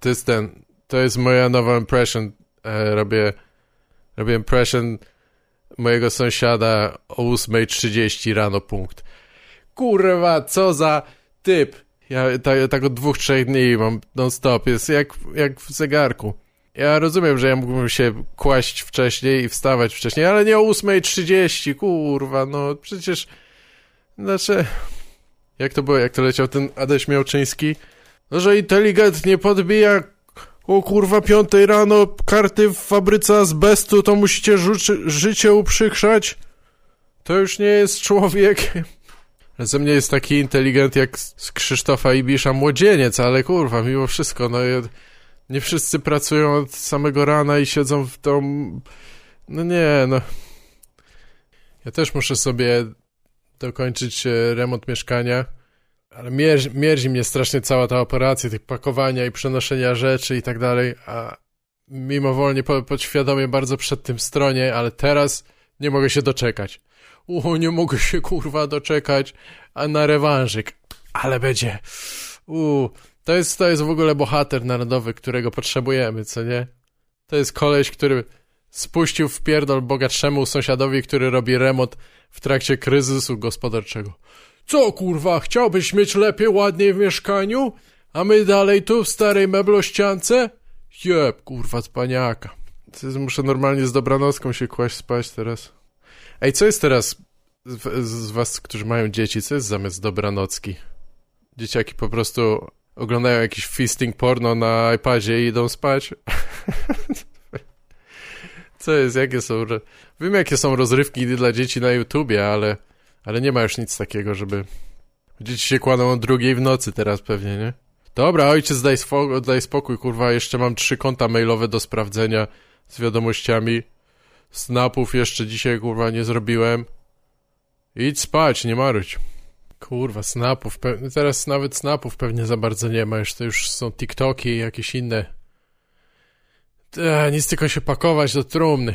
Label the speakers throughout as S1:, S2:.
S1: To jest ten, to jest moja nowa impression. E, robię, robię impression mojego sąsiada o 8.30 rano punkt. Kurwa, co za typ. Ja tak, tak od dwóch, trzech dni mam non-stop. Jest jak, jak w zegarku. Ja rozumiem, że ja mógłbym się kłaść wcześniej i wstawać wcześniej, ale nie o 8.30, kurwa, no przecież... Znaczy... Jak to było, jak to leciał ten Adaś Miałczyński? No, że inteligentnie podbija o kurwa piątej rano karty w fabryce azbestu, to musicie ży życie uprzykrzać? To już nie jest człowiek. Ze mnie jest taki inteligent jak z Krzysztofa Ibisza młodzieniec, ale kurwa, mimo wszystko, no nie wszyscy pracują od samego rana i siedzą w domu. No nie, no. Ja też muszę sobie dokończyć e, remont mieszkania, ale mierzi, mierzi mnie strasznie cała ta operacja, tych pakowania i przenoszenia rzeczy i tak dalej, a mimowolnie, podświadomie bardzo przed tym stronie, ale teraz nie mogę się doczekać. O, nie mogę się kurwa doczekać a na rewanżyk. Ale będzie. Uuu, to jest, to jest w ogóle bohater narodowy, którego potrzebujemy, co nie? To jest koleś, który spuścił w pierdol bogatszemu sąsiadowi, który robi remont w trakcie kryzysu gospodarczego. Co kurwa, chciałbyś mieć lepiej, ładniej w mieszkaniu? A my dalej tu w starej meblościance? Jeb, kurwa, spaniaka. Muszę normalnie z dobranocką się kłaść spać teraz. Ej, co jest teraz z was, którzy mają dzieci, co jest zamiast dobranocki? Dzieciaki po prostu oglądają jakiś feasting porno na iPadzie i idą spać? co jest, jakie są... Wiem, jakie są rozrywki dla dzieci na YouTubie, ale, ale nie ma już nic takiego, żeby... Dzieci się kładą o drugiej w nocy teraz pewnie, nie? Dobra, ojciec, daj, daj spokój, kurwa, jeszcze mam trzy konta mailowe do sprawdzenia z wiadomościami. Snapów jeszcze dzisiaj, kurwa, nie zrobiłem. Idź spać, nie marudź. Kurwa, snapów, teraz nawet snapów pewnie za bardzo nie ma, już to już są TikToki i jakieś inne. Eee, nic tylko się pakować do trumny.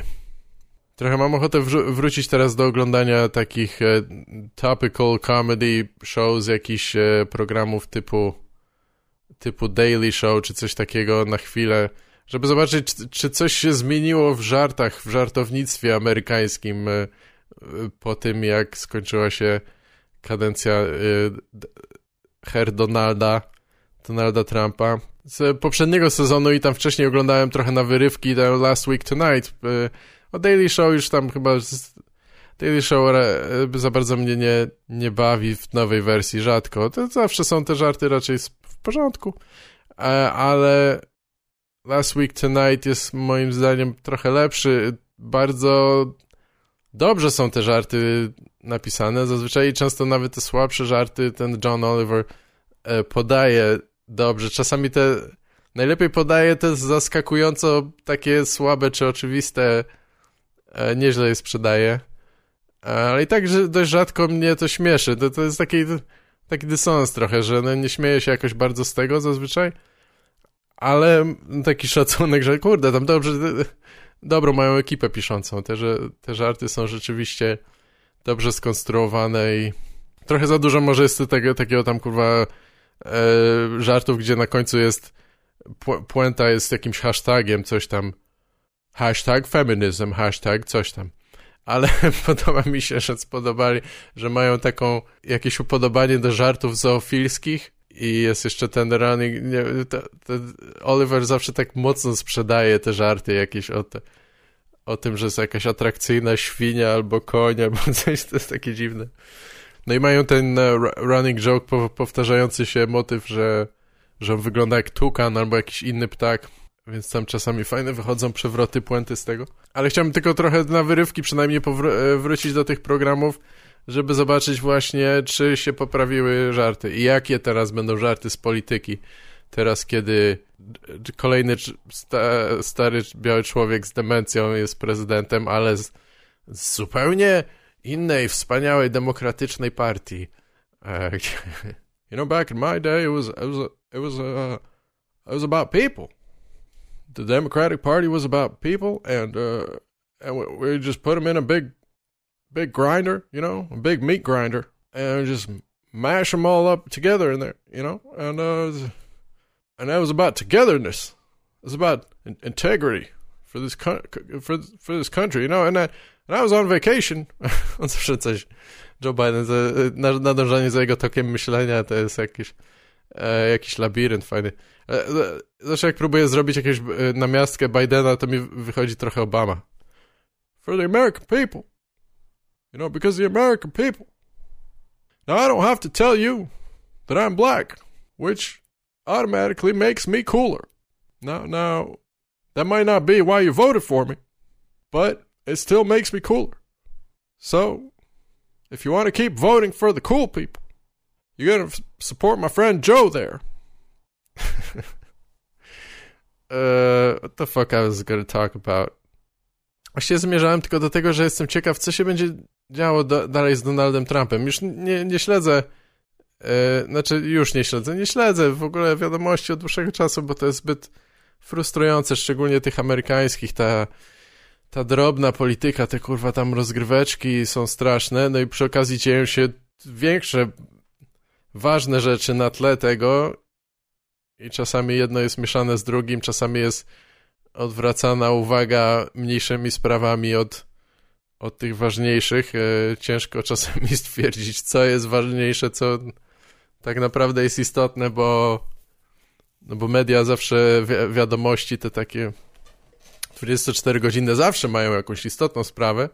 S1: Trochę mam ochotę wró wrócić teraz do oglądania takich e, topical comedy shows, jakichś e, programów typu typu Daily Show, czy coś takiego na chwilę, żeby zobaczyć, czy, czy coś się zmieniło w żartach, w żartownictwie amerykańskim. E, po tym, jak skończyła się kadencja y, Herr Donalda, Donalda Trumpa. Z poprzedniego sezonu i tam wcześniej oglądałem trochę na wyrywki The Last Week Tonight. Y, o Daily Show już tam chyba... Daily Show y, za bardzo mnie nie, nie bawi w nowej wersji, rzadko. To zawsze są te żarty raczej w porządku, e, ale Last Week Tonight jest moim zdaniem trochę lepszy. Bardzo dobrze są te żarty napisane. Zazwyczaj często nawet te słabsze żarty ten John Oliver e, podaje dobrze. Czasami te najlepiej podaje te zaskakująco takie słabe czy oczywiste e, nieźle je sprzedaje. E, ale i tak że dość rzadko mnie to śmieszy. To, to jest taki, taki dysonans trochę, że no nie śmieję się jakoś bardzo z tego zazwyczaj, ale taki szacunek, że kurde, tam dobrze dobrą mają ekipę piszącą. Te, że, te żarty są rzeczywiście dobrze skonstruowane i trochę za dużo może jest tego, takiego tam kurwa e, żartów, gdzie na końcu jest pu puenta jest jakimś hashtagiem, coś tam hashtag feminism, hashtag coś tam. Ale podoba mi się, że spodobali, że mają taką jakieś upodobanie do żartów zoofilskich i jest jeszcze ten running, nie, to, to Oliver zawsze tak mocno sprzedaje te żarty jakieś o, te, o tym, że jest jakaś atrakcyjna świnia albo koń, albo coś, to jest takie dziwne. No i mają ten uh, running joke, powtarzający się motyw, że, że on wygląda jak tukan albo jakiś inny ptak, więc tam czasami fajne wychodzą przewroty, puenty z tego. Ale chciałbym tylko trochę na wyrywki przynajmniej e, wrócić do tych programów, żeby zobaczyć właśnie, czy się poprawiły żarty i jakie teraz będą żarty z polityki. Teraz, kiedy kolejny sta, stary biały człowiek z demencją jest prezydentem, ale z, z zupełnie innej, wspaniałej, demokratycznej partii. Uh, you know, back in my day, it was, it was, it was, uh, it was about people. The Democratic Party was about people, and uh, and we just put them in a big big grinder, you know, a big meat grinder, and just mash them all up together in there, you know, and uh, and that was about togetherness. It was about in- integrity for this co- for for this country, you know, and I and I was on vacation. On zawsze coś. Joe Biden, nadążanie za jego tokiem myślenia to jest jakiś e, jakiś labirynt fajny. E, Zawsze jak próbuję zrobić jakąś e, namiastkę Bidena, to mi wychodzi trochę Obama. For the American people. You know, because the American people. Now I don't have to tell you that I'm black, which automatically makes me cooler. Now, now, that might not be why you voted for me, but it still makes me cooler. So, if you want to keep voting for the cool people, you gotta f- support my friend Joe there. uh, what the fuck I was gonna talk about? Właściwie zmierzałem tylko do tego, że jestem ciekaw, co się będzie działo do, dalej z Donaldem Trumpem. Już nie, nie śledzę, znaczy już nie śledzę, nie śledzę w ogóle wiadomości od dłuższego czasu, bo to jest zbyt frustrujące, szczególnie tych amerykańskich, ta, ta drobna polityka, te kurwa tam rozgryweczki są straszne, no i przy okazji dzieją się większe, ważne rzeczy na tle tego i czasami jedno jest mieszane z drugim, czasami jest odwracana uwaga mniejszymi sprawami od, od tych ważniejszych. E, Ciężko czasami stwierdzić, co jest ważniejsze, co tak naprawdę jest istotne, bo, no bo media zawsze, wi wiadomości te takie 24 godziny zawsze mają jakąś istotną sprawę.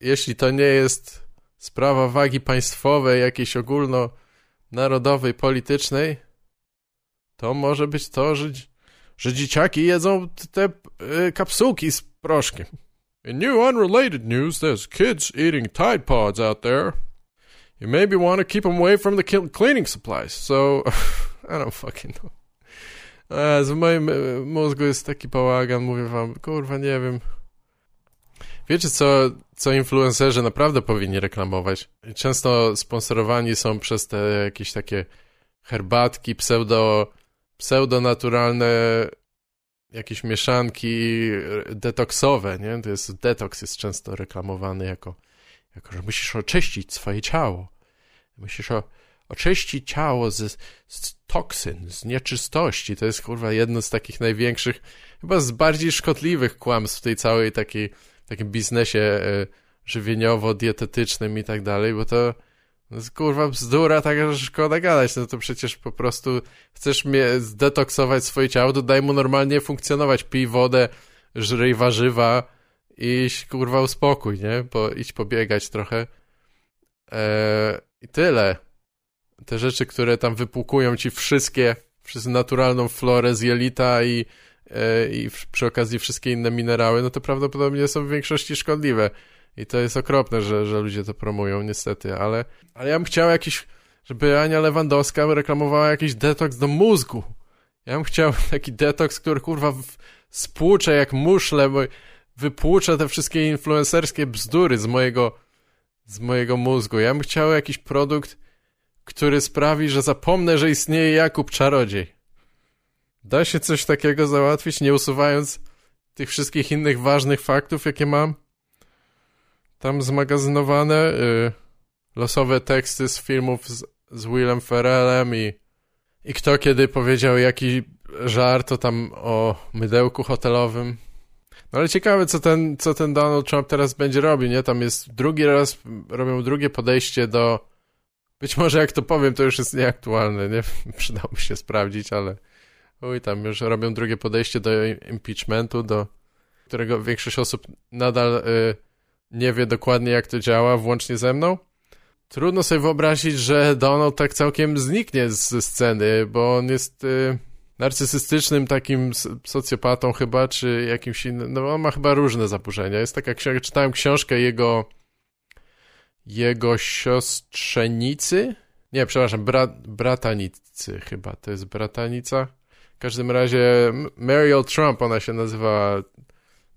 S1: Jeśli to nie jest sprawa wagi państwowej, jakiejś ogólnonarodowej, politycznej, to może być to, że, że dzieciaki jedzą te y, kapsułki z proszkiem. In new unrelated news, there's kids eating Tide Pods out there. You maybe want to keep them away from the cleaning supplies. So, I don't fucking know. A, z moim mózgu jest taki bałagan, mówię wam, kurwa, nie wiem. Wiecie, co, co influencerzy naprawdę powinni reklamować? Często sponsorowani są przez te jakieś takie herbatki, pseudo, pseudonaturalne jakieś mieszanki detoksowe, nie? To jest, detoks jest często reklamowany jako, jako że musisz oczyścić swoje ciało. Musisz o, oczyścić ciało z, z toksyn, z nieczystości. To jest, kurwa, jedno z takich największych, chyba z bardziej szkodliwych kłamstw w tej całej takiej, takim biznesie e, żywieniowo-dietetycznym i tak dalej, bo to, to jest, kurwa, bzdura taka, że szkoda gadać. No to przecież po prostu chcesz mnie zdetoksować swoje ciało, to daj mu normalnie funkcjonować. Pij wodę, żryj warzywa i kurwa uspokój, nie? Bo idź pobiegać trochę. Eee, I tyle. Te rzeczy, które tam wypłukują ci wszystkie, wszystką naturalną florę z jelita i, e, i przy okazji wszystkie inne minerały, no to prawdopodobnie są w większości szkodliwe. I to jest okropne, że, że ludzie to promują, niestety, ale, ale ja bym chciał jakiś, żeby Ania Lewandowska reklamowała jakiś detoks do mózgu. Ja bym chciał taki detoks, który kurwa spłucze jak muszle, bo wypłucza te wszystkie influencerskie bzdury z mojego, z mojego mózgu. Ja bym chciał jakiś produkt, który sprawi, że zapomnę, że istnieje Jakub Czarodziej. Da się coś takiego załatwić, nie usuwając tych wszystkich innych ważnych faktów, jakie mam? Tam zmagazynowane y, losowe teksty z filmów z, z Willem Ferrellem i, i kto kiedy powiedział jaki żart, to tam o mydełku hotelowym. No ale ciekawe, co ten, co ten Donald Trump teraz będzie robił, nie? Tam jest drugi raz, robią drugie podejście do... Być może jak to powiem, to już jest nieaktualne, nie? Przydałoby się sprawdzić, ale... Uj, tam już robią drugie podejście do impeachmentu, do którego większość osób nadal y, nie wie dokładnie, jak to działa, włącznie ze mną. Trudno sobie wyobrazić, że Donald tak całkiem zniknie ze sceny, bo on jest y, narcysystycznym takim socjopatą chyba, czy jakimś innym, no on ma chyba różne zaburzenia. Jest taka książka, czytałem książkę jego jego siostrzenicy, nie, przepraszam, bra, bratanicy chyba, to jest bratanica. W każdym razie Mariel Trump, ona się nazywa,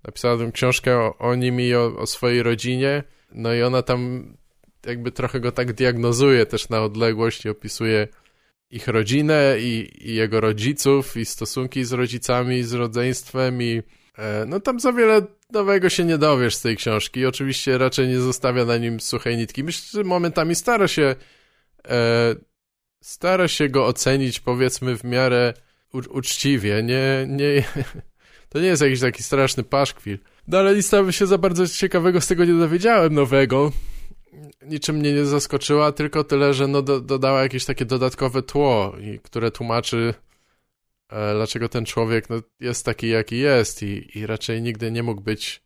S1: napisała tę książkę o, o nim i o, o swojej rodzinie, no i ona tam jakby trochę go tak diagnozuje też na odległość i opisuje ich rodzinę i, i jego rodziców i stosunki z rodzicami, z rodzeństwem i E, no tam za wiele nowego się nie dowiesz z tej książki. Oczywiście raczej nie zostawia na nim suchej nitki. Myślę, że momentami stara się e, stara się go ocenić powiedzmy w miarę uczciwie. Nie, nie, to nie jest jakiś taki straszny paszkwil. No ale lista się za bardzo ciekawego z tego nie dowiedziałem nowego. Niczym mnie nie zaskoczyła, tylko tyle, że no do, dodała jakieś takie dodatkowe tło, które tłumaczy e, dlaczego ten człowiek no, jest taki, jaki jest i, i raczej nigdy nie mógł być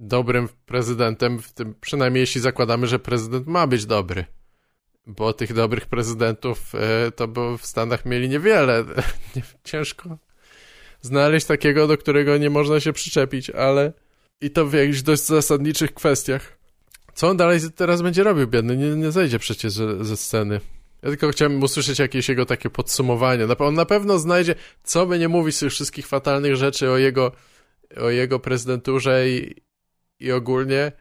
S1: dobrym prezydentem, w tym, przynajmniej jeśli zakładamy, że prezydent ma być dobry. Bo tych dobrych prezydentów e, to bo w Stanach mieli niewiele. Ciężko znaleźć takiego, do którego nie można się przyczepić, ale i to w jakichś dość zasadniczych kwestiach. Co on dalej teraz będzie robił, biedny? Nie, nie zejdzie przecież ze, ze sceny. Ja tylko chciałem usłyszeć jakieś jego takie podsumowanie. On na pewno znajdzie, co by nie mówić z tych wszystkich fatalnych rzeczy o jego, o jego prezydenturze i, i ogólnie,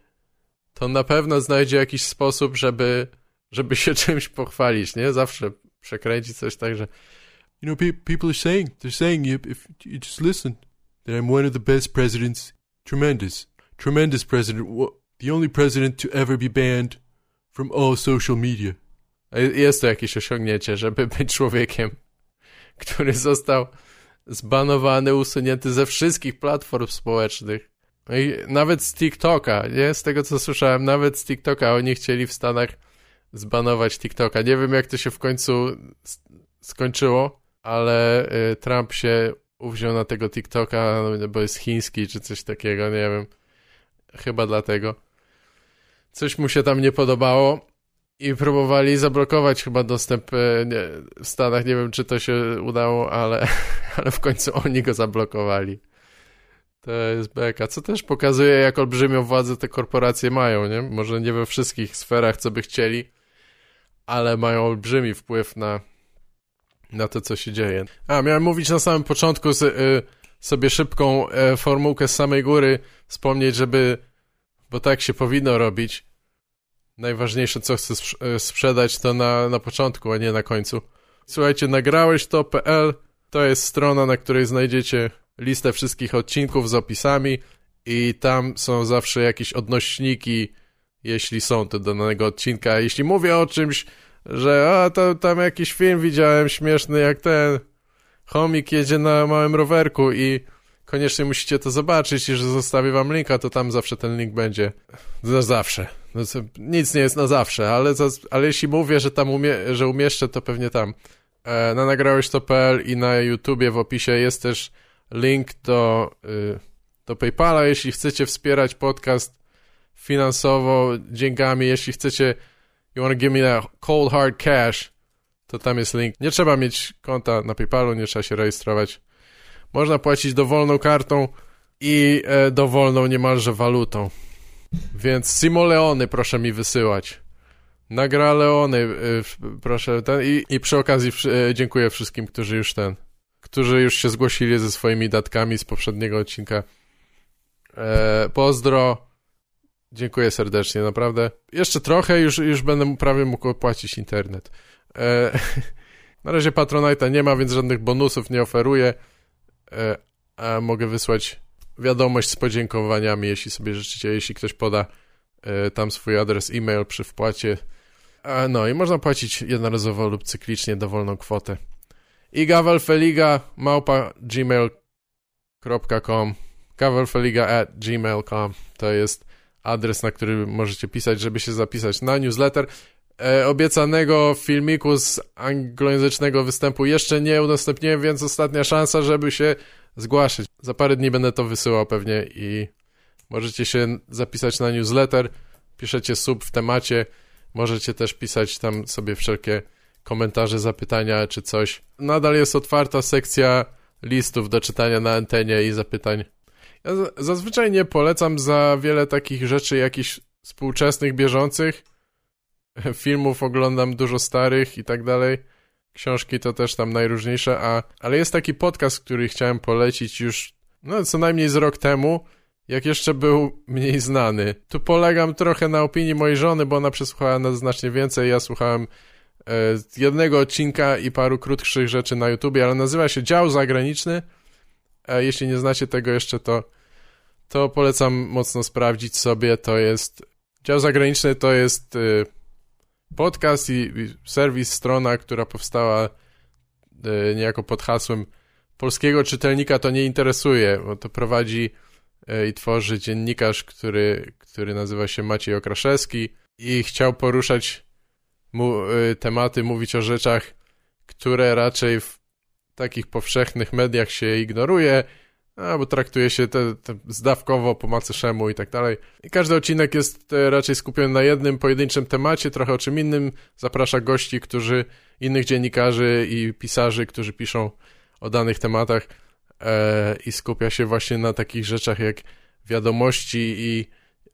S1: to na pewno znajdzie jakiś sposób, żeby, żeby się czymś pochwalić, nie? Zawsze przekręci coś tak, że You know, pe people are saying, they're saying, if, if you just listen, that I'm one of the best presidents. Tremendous. Tremendous president. The only president to ever be banned from all social media. Jest to jakieś osiągnięcie, żeby być człowiekiem, który został zbanowany, usunięty ze wszystkich platform społecznych. No i nawet z TikToka, nie? Z tego co słyszałem, nawet z TikToka oni chcieli w Stanach zbanować TikToka. Nie wiem jak to się w końcu skończyło, ale y, Trump się uwziął na tego TikToka, bo jest chiński czy coś takiego, nie wiem. Chyba dlatego. Coś mu się tam nie podobało i próbowali zablokować chyba dostęp y, nie, w Stanach. Nie wiem, czy to się udało, ale, ale w końcu oni go zablokowali. To jest beka, co też pokazuje, jak olbrzymią władzę te korporacje mają, nie? Może nie we wszystkich sferach, co by chcieli, ale mają olbrzymi wpływ na, na to, co się dzieje. A, miałem mówić na samym początku z, y, sobie szybką y, formułkę z samej góry, wspomnieć, żeby, bo tak się powinno robić, najważniejsze, co chcę y, sprzedać, to na, na początku, a nie na końcu. Słuchajcie, nagrałeś to.pl to jest strona, na której znajdziecie listę wszystkich odcinków z opisami i tam są zawsze jakieś odnośniki, jeśli są do danego odcinka. Jeśli mówię o czymś, że a to tam jakiś film widziałem śmieszny jak ten chomik jedzie na małym rowerku i koniecznie musicie to zobaczyć i że zostawię wam linka, to tam zawsze ten link będzie. Na zawsze. No, nic nie jest na zawsze, ale, ale jeśli mówię, że tam umie, że umieszczę, to pewnie tam. E, na nagrałeś i na YouTubie w opisie jest też link do, y, do PayPala, jeśli chcecie wspierać podcast finansowo dziękami, jeśli chcecie you want to give me that cold hard cash, to tam jest link. Nie trzeba mieć konta na PayPalu, nie trzeba się rejestrować. Można płacić dowolną kartą i e, dowolną niemalże walutą. Więc Simoleony proszę mi wysyłać. Nagra Leony, e, proszę ten i, i przy okazji e, dziękuję wszystkim, którzy już ten, którzy już się zgłosili ze swoimi datkami z poprzedniego odcinka. E, pozdro. Dziękuję serdecznie, naprawdę. Jeszcze trochę, już, już będę prawie mógł opłacić internet. E, na razie Patronite'a nie ma, więc żadnych bonusów nie oferuję. E, a mogę wysłać wiadomość z podziękowaniami, jeśli sobie życzycie, jeśli ktoś poda e, tam swój adres e-mail przy wpłacie. No i można płacić jednorazowo lub cyklicznie dowolną kwotę. I gawelfeliga małpa gmail.com gawelfeliga at gmail.com to jest adres, na który możecie pisać, żeby się zapisać na newsletter. E, obiecanego filmiku z anglojęzycznego występu jeszcze nie udostępniłem, więc ostatnia szansa, żeby się zgłaszać. Za parę dni będę to wysyłał pewnie i możecie się zapisać na newsletter, piszecie sub w temacie, możecie też pisać tam sobie wszelkie komentarze, zapytania czy coś. Nadal jest otwarta sekcja listów do czytania na antenie i zapytań ja zazwyczaj nie polecam za wiele takich rzeczy jakichś współczesnych, bieżących. Filmów oglądam dużo starych i tak dalej. Książki to też tam najróżniejsze, a, ale jest taki podcast, który chciałem polecić już no, co najmniej z rok temu, jak jeszcze był mniej znany. Tu polegam trochę na opinii mojej żony, bo ona przesłuchała nas znacznie więcej. Ja słuchałem e, jednego odcinka i paru krótszych rzeczy na YouTubie, ale nazywa się Dział Zagraniczny A jeśli nie znacie tego jeszcze, to, to polecam mocno sprawdzić sobie. To jest dział zagraniczny, to jest y, podcast i, i serwis, strona, która powstała y, niejako pod hasłem polskiego czytelnika to nie interesuje, bo to prowadzi y, i tworzy dziennikarz, który, który nazywa się Maciej Okraszewski i chciał poruszać mu, y, tematy, mówić o rzeczach, które raczej w takich powszechnych mediach się ignoruje, albo traktuje się te, te zdawkowo po macyszemu i tak dalej. I każdy odcinek jest e, raczej skupiony na jednym pojedynczym temacie, trochę o czym innym. Zaprasza gości, którzy, innych dziennikarzy i pisarzy, którzy piszą o danych tematach e, i skupia się właśnie na takich rzeczach jak wiadomości i,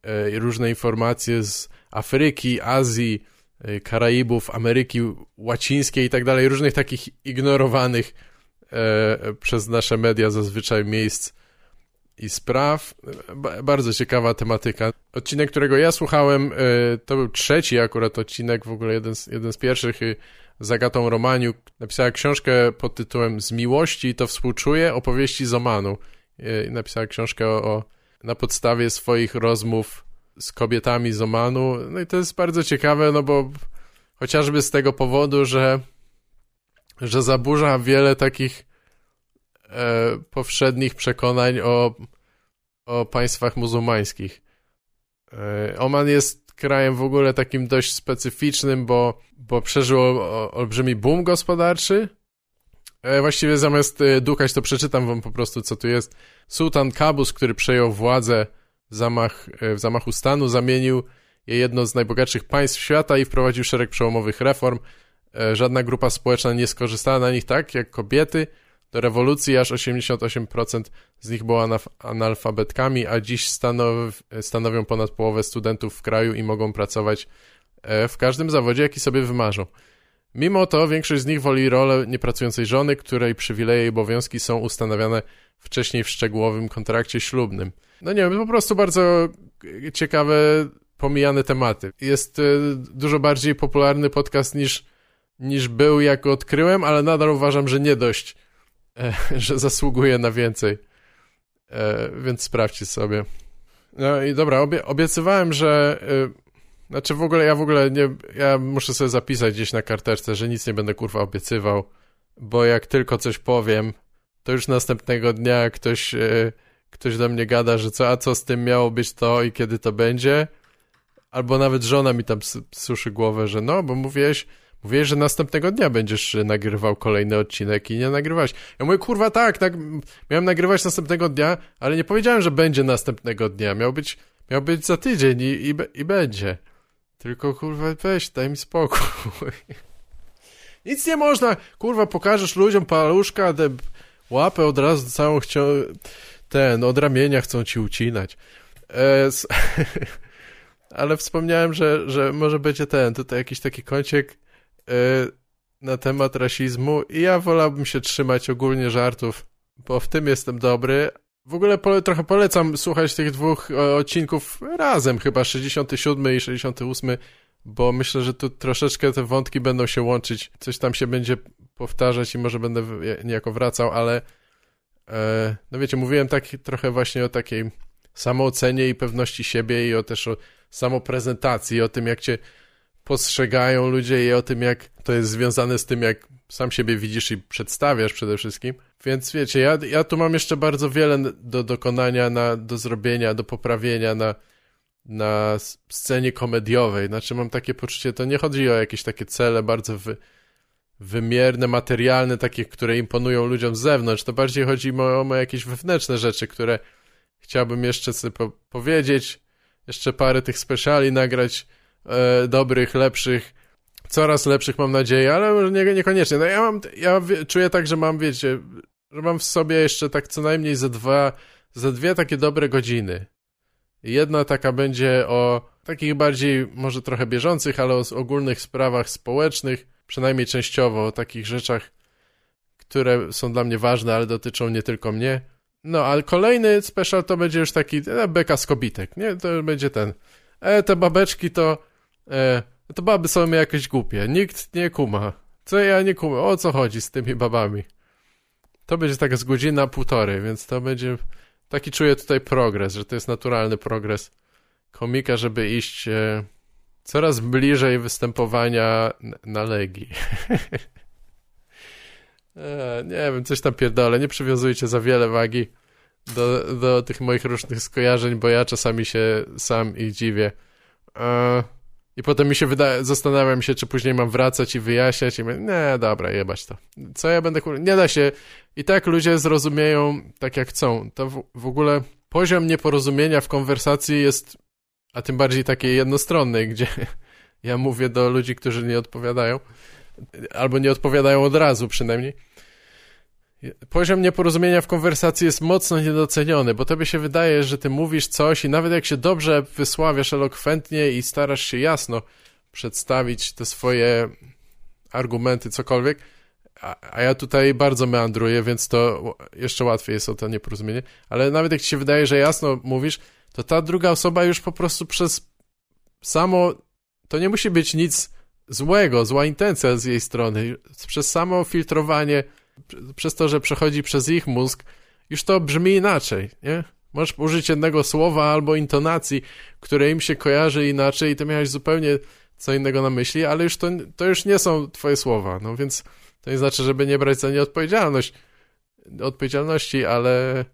S1: e, i różne informacje z Afryki, Azji, e, Karaibów, Ameryki Łacińskiej i tak dalej, różnych takich ignorowanych e, przez nasze media zazwyczaj miejsc i spraw. Ba bardzo ciekawa tematyka. Odcinek, którego ja słuchałem, e, to był trzeci akurat odcinek, w ogóle jeden z, jeden z pierwszych. Y, z Agatą Romaniu napisała książkę pod tytułem Z miłości to współczuję opowieści z Omanu. E, napisała książkę o, o, na podstawie swoich rozmów z kobietami z Omanu. No i to jest bardzo ciekawe, no bo chociażby z tego powodu, że że zaburza wiele takich e, powszednich przekonań o, o państwach muzułmańskich. E, Oman jest krajem w ogóle takim dość specyficznym, bo, bo przeżył olbrzymi boom gospodarczy. E, właściwie zamiast e, dukać, to przeczytam wam po prostu, co tu jest. Sultan Kabus, który przejął władzę w, zamach, e, w zamachu stanu, zamienił je jedno z najbogatszych państw świata i wprowadził szereg przełomowych reform – żadna grupa społeczna nie skorzystała na nich tak jak kobiety. Do rewolucji aż 88% z nich było analfabetkami, a dziś stanow stanowią ponad połowę studentów w kraju i mogą pracować e, w każdym zawodzie, jaki sobie wymarzą. Mimo to większość z nich woli rolę niepracującej żony, której przywileje i obowiązki są ustanawiane wcześniej w szczegółowym kontrakcie ślubnym. No nie wiem, po prostu bardzo ciekawe, pomijane tematy. Jest e, dużo bardziej popularny podcast niż niż był, jak odkryłem, ale nadal uważam, że nie dość, e, że zasługuje na więcej. E, więc sprawdźcie sobie. No i dobra, obie obiecywałem, że... E, znaczy w ogóle, ja w ogóle nie... Ja muszę sobie zapisać gdzieś na karteczce, że nic nie będę kurwa obiecywał, bo jak tylko coś powiem, to już następnego dnia ktoś, e, ktoś do mnie gada, że co, a co z tym miało być to i kiedy to będzie, albo nawet żona mi tam suszy głowę, że no, bo mówiłeś Mówiłeś, że następnego dnia będziesz nagrywał kolejny odcinek i nie nagrywałeś. Ja mówię, kurwa, tak, tak, miałem nagrywać następnego dnia, ale nie powiedziałem, że będzie następnego dnia. Miał być, miał być za tydzień i, i, i będzie. Tylko, kurwa, weź, daj mi spokój. Nic nie można, kurwa, pokażesz ludziom paluszka, te łapę od razu całą chcią... Ten, od ramienia chcą ci ucinać. E, ale wspomniałem, że, że może będzie ten, tutaj jakiś taki kąciek Y, na temat rasizmu i ja wolałbym się trzymać ogólnie żartów, bo w tym jestem dobry. W ogóle trochę polecam słuchać tych dwóch odcinków razem, chyba 67 i 68, bo myślę, że tu troszeczkę te wątki będą się łączyć, coś tam się będzie powtarzać i może będę niejako wracał, ale e, no wiecie, mówiłem tak trochę właśnie o takiej samoocenie i pewności siebie i o też o samoprezentacji, o tym jak cię postrzegają ludzie i o tym, jak to jest związane z tym, jak sam siebie widzisz i przedstawiasz przede wszystkim. Więc wiecie, ja, ja tu mam jeszcze bardzo wiele do dokonania, na, do zrobienia, do poprawienia na, na scenie komediowej. Znaczy mam takie poczucie, to nie chodzi o jakieś takie cele bardzo wy, wymierne, materialne, takie, które imponują ludziom z zewnątrz. To bardziej chodzi o, o jakieś wewnętrzne rzeczy, które chciałbym jeszcze sobie po powiedzieć, jeszcze parę tych speciali nagrać, e, dobrych, lepszych, coraz lepszych mam nadzieję, ale może nie, niekoniecznie. No ja mam, ja czuję tak, że mam, wiecie, że mam w sobie jeszcze tak co najmniej ze dwa, ze dwie takie dobre godziny. Jedna taka będzie o takich bardziej, może trochę bieżących, ale o ogólnych sprawach społecznych, przynajmniej częściowo, o takich rzeczach, które są dla mnie ważne, ale dotyczą nie tylko mnie. No, ale kolejny special to będzie już taki e, beka z kobitek, nie? To będzie ten. E, te babeczki to E, to baby są jakieś głupie. Nikt nie kuma. Co ja nie kumam? O co chodzi z tymi babami? to będzie tak z godzina, półtorej, więc to będzie, taki czuję tutaj progres, że to jest naturalny progres komika, żeby iść e, coraz bliżej występowania na Legii. e, nie wiem, coś tam pierdolę, nie przywiązujcie za wiele wagi do, do tych moich różnych skojarzeń, bo ja czasami się sam ich dziwię. E, I potem mi się wydaje, zastanawiam się, czy później mam wracać i wyjaśniać i mówię, nie, dobra, jebać to. Co ja będę, kur... nie da się. I tak ludzie zrozumieją tak, jak chcą. To w, w ogóle poziom nieporozumienia w konwersacji jest, a tym bardziej takiej jednostronnej, gdzie ja mówię do ludzi, którzy nie odpowiadają, albo nie odpowiadają od razu przynajmniej, Poziom nieporozumienia w konwersacji jest mocno niedoceniony, bo tobie się wydaje, że ty mówisz coś i nawet jak się dobrze wysławiasz elokwentnie i starasz się jasno przedstawić te swoje argumenty, cokolwiek, a, a ja tutaj bardzo meandruję, więc to jeszcze łatwiej jest o to nieporozumienie, ale nawet jak ci się wydaje, że jasno mówisz, to ta druga osoba już po prostu przez samo, to nie musi być nic złego, zła intencja z jej strony, przez samo filtrowanie przez to, że przechodzi przez ich mózg, już to brzmi inaczej, nie? Możesz użyć jednego słowa albo intonacji, które im się kojarzy inaczej i to miałeś zupełnie co innego na myśli, ale już to, to już nie są twoje słowa, no więc to nie znaczy, żeby nie brać za nie odpowiedzialność, odpowiedzialności, ale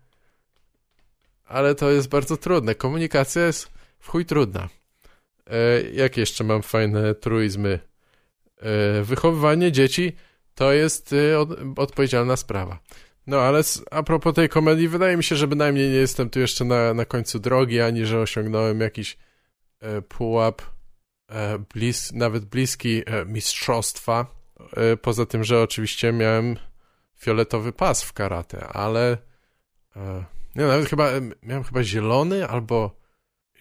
S1: ale to jest bardzo trudne. Komunikacja jest w chuj trudna. E, jakie jeszcze mam fajne truizmy? E, wychowywanie dzieci to jest y, od, odpowiedzialna sprawa. No ale a propos tej komedii, wydaje mi się, że bynajmniej nie jestem tu jeszcze na, na końcu drogi, ani że osiągnąłem jakiś e, pułap e, blis, nawet bliski e, mistrzostwa. E, poza tym, że oczywiście miałem fioletowy pas w karate, ale e, nie, nawet chyba miałem chyba zielony albo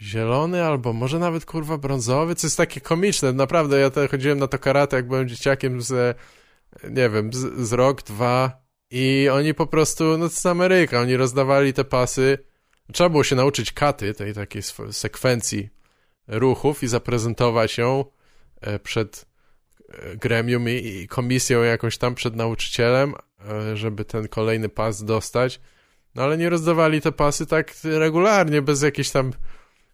S1: zielony, albo może nawet kurwa brązowy, co jest takie komiczne. Naprawdę, ja chodziłem na to karate, jak byłem dzieciakiem z nie wiem, z, z rok, dwa i oni po prostu, no to jest Ameryka, oni rozdawali te pasy. Trzeba było się nauczyć katy, tej takiej sekwencji ruchów i zaprezentować ją e, przed e, gremium i, komisją jakąś tam przed nauczycielem, e, żeby ten kolejny pas dostać. No ale nie rozdawali te pasy tak regularnie, bez jakiejś tam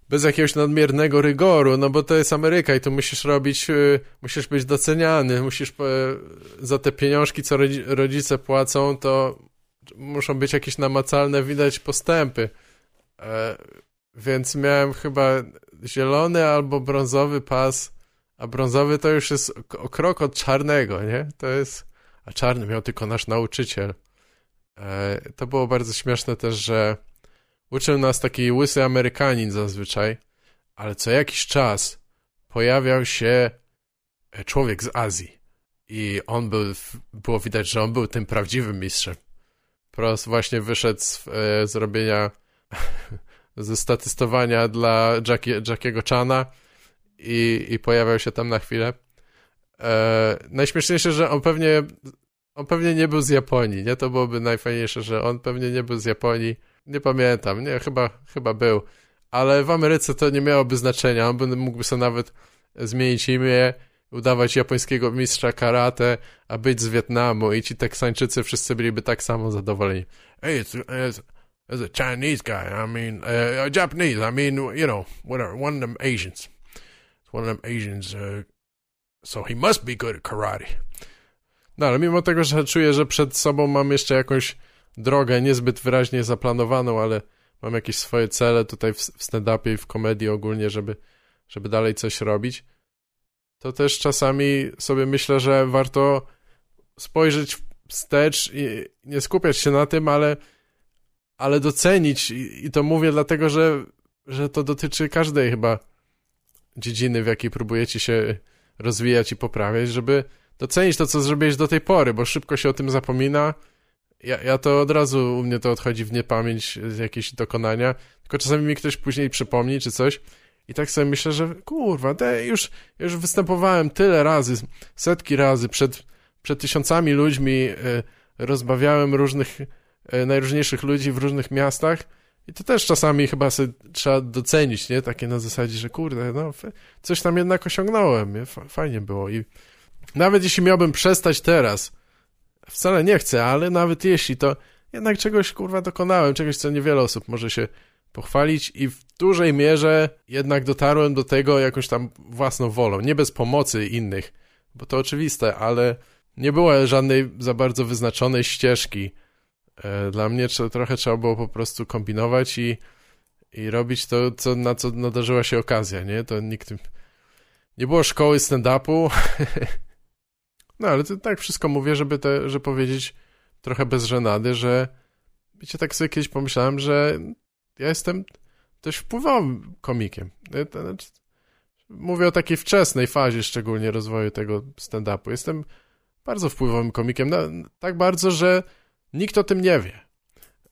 S1: bez jakiegoś nadmiernego rygoru, no bo to jest Ameryka i tu musisz robić, y, musisz być doceniany, musisz za te pieniążki, co rodzice płacą, to muszą być jakieś namacalne, widać postępy. E, więc miałem chyba zielony albo brązowy pas, a brązowy to już jest o krok od czarnego, nie? To jest, a czarny miał tylko nasz nauczyciel. E, to było bardzo śmieszne też, że Uczył nas taki łysy Amerykanin zazwyczaj, ale co jakiś czas pojawiał się e, człowiek z Azji. I on był, było widać, że on był tym prawdziwym mistrzem. Prost właśnie wyszedł z e, zrobienia, ze statystowania dla Jackie, Jackiego Chana i, i pojawiał się tam na chwilę. E, najśmieszniejsze, że on pewnie, on pewnie nie był z Japonii, nie? To byłoby najfajniejsze, że on pewnie nie był z Japonii, nie pamiętam, nie, chyba, chyba był. Ale w Ameryce to nie miałoby znaczenia. On by, mógłby sobie nawet zmienić imię, udawać japońskiego mistrza karate, a być z Wietnamu i ci Teksańczycy wszyscy byliby tak samo zadowoleni. Hey, it's, it's, it's a Chinese guy, I mean, uh, Japanese, I mean, you know, whatever, one of them Asians. It's one of them Asians, uh, so he must be good at karate. No, ale mimo tego, że czuję, że przed sobą mam jeszcze jakąś drogę niezbyt wyraźnie zaplanowaną, ale mam jakieś swoje cele tutaj w, stand-upie i w komedii ogólnie, żeby, żeby dalej coś robić, to też czasami sobie myślę, że warto spojrzeć wstecz i nie skupiać się na tym, ale, ale docenić. I, i to mówię dlatego, że, że to dotyczy każdej chyba dziedziny, w jakiej próbujecie się rozwijać i poprawiać, żeby docenić to, co zrobiłeś do tej pory, bo szybko się o tym zapomina, ja, ja to od razu, u mnie to odchodzi w niepamięć z jakieś dokonania, tylko czasami mi ktoś później przypomni czy coś i tak sobie myślę, że kurwa, te już, już występowałem tyle razy, setki razy przed, przed tysiącami ludźmi, y, rozbawiałem różnych, y, najróżniejszych ludzi w różnych miastach i to też czasami chyba sobie trzeba docenić, nie? Takie na zasadzie, że kurde, no coś tam jednak osiągnąłem, nie? Fajnie było i nawet jeśli miałbym przestać teraz wcale nie chcę, ale nawet jeśli, to jednak czegoś, kurwa, dokonałem, czegoś, co niewiele osób może się pochwalić i w dużej mierze jednak dotarłem do tego jakąś tam własną wolą, nie bez pomocy innych, bo to oczywiste, ale nie było żadnej za bardzo wyznaczonej ścieżki. E, dla mnie trochę trzeba było po prostu kombinować i, i robić to, co, na co nadarzyła się okazja, nie? To nikt... Nie było szkoły stand-upu, no ale to tak wszystko mówię, żeby, te, powiedzieć trochę bez żenady, że wiecie, tak sobie kiedyś pomyślałem, że ja jestem dość wpływowym komikiem. Znaczy, mówię o takiej wczesnej fazie szczególnie rozwoju tego stand-upu. Jestem bardzo wpływowym komikiem, no, tak bardzo, że nikt o tym nie wie.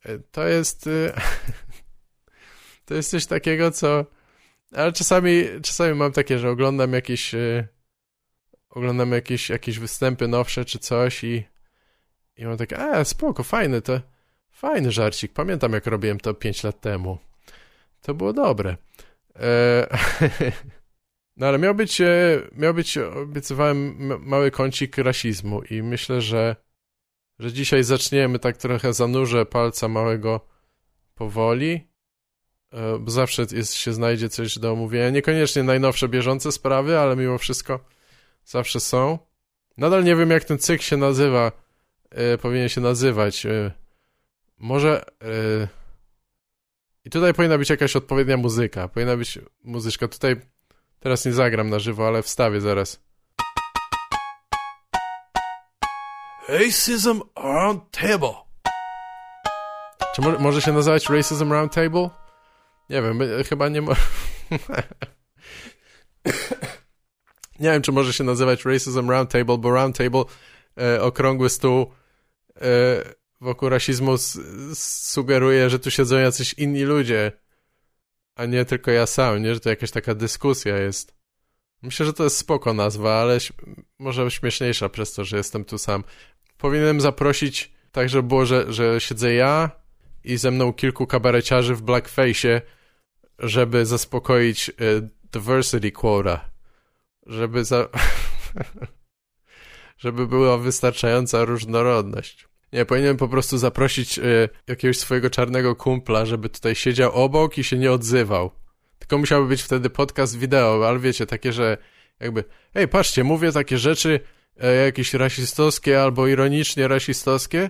S1: E, to jest e, to jest coś takiego, co ale czasami, czasami mam takie, że oglądam jakieś e, oglądam jakieś, jakieś występy nowsze czy coś i, i mam takie, a spoko, fajny to, fajny żarcik. Pamiętam jak robiłem to 5 lat temu. To było dobre. E, no ale miał być, e, miał być, obiecywałem mały kącik rasizmu i myślę, że, że dzisiaj zaczniemy tak trochę zanurzę palca małego powoli, e, bo zawsze jest, się znajdzie coś do omówienia. Niekoniecznie najnowsze, bieżące sprawy, ale mimo wszystko zawsze są. Nadal nie wiem, jak ten cykl się nazywa. E, powinien się nazywać. E, może. E, I tutaj powinna być jakaś odpowiednia muzyka. Powinna być muzyczka. Tutaj teraz nie zagram na żywo, ale wstawię zaraz. Racism Round Table. Czy mo może się nazywać Racism Round Table? Nie wiem, chyba nie ma. nie wiem, czy może się nazywać Racism Roundtable, bo Roundtable, e, okrągły stół e, wokół rasizmu sugeruje, że tu siedzą jacyś inni ludzie, a nie tylko ja sam, nie? Że to jakaś taka dyskusja jest. Myślę, że to jest spoko nazwa, ale może śmieszniejsza przez to, że jestem tu sam. Powinienem zaprosić tak, żeby było, że, że siedzę ja i ze mną kilku kabareciarzy w blackface, żeby zaspokoić y, diversity quota żeby za... żeby była wystarczająca różnorodność. Nie, powinienem po prostu zaprosić y, jakiegoś swojego czarnego kumpla, żeby tutaj siedział obok i się nie odzywał. Tylko musiałby być wtedy podcast wideo, ale wiecie, takie, że jakby, ej, patrzcie, mówię takie rzeczy e, jakieś rasistowskie albo ironicznie rasistowskie,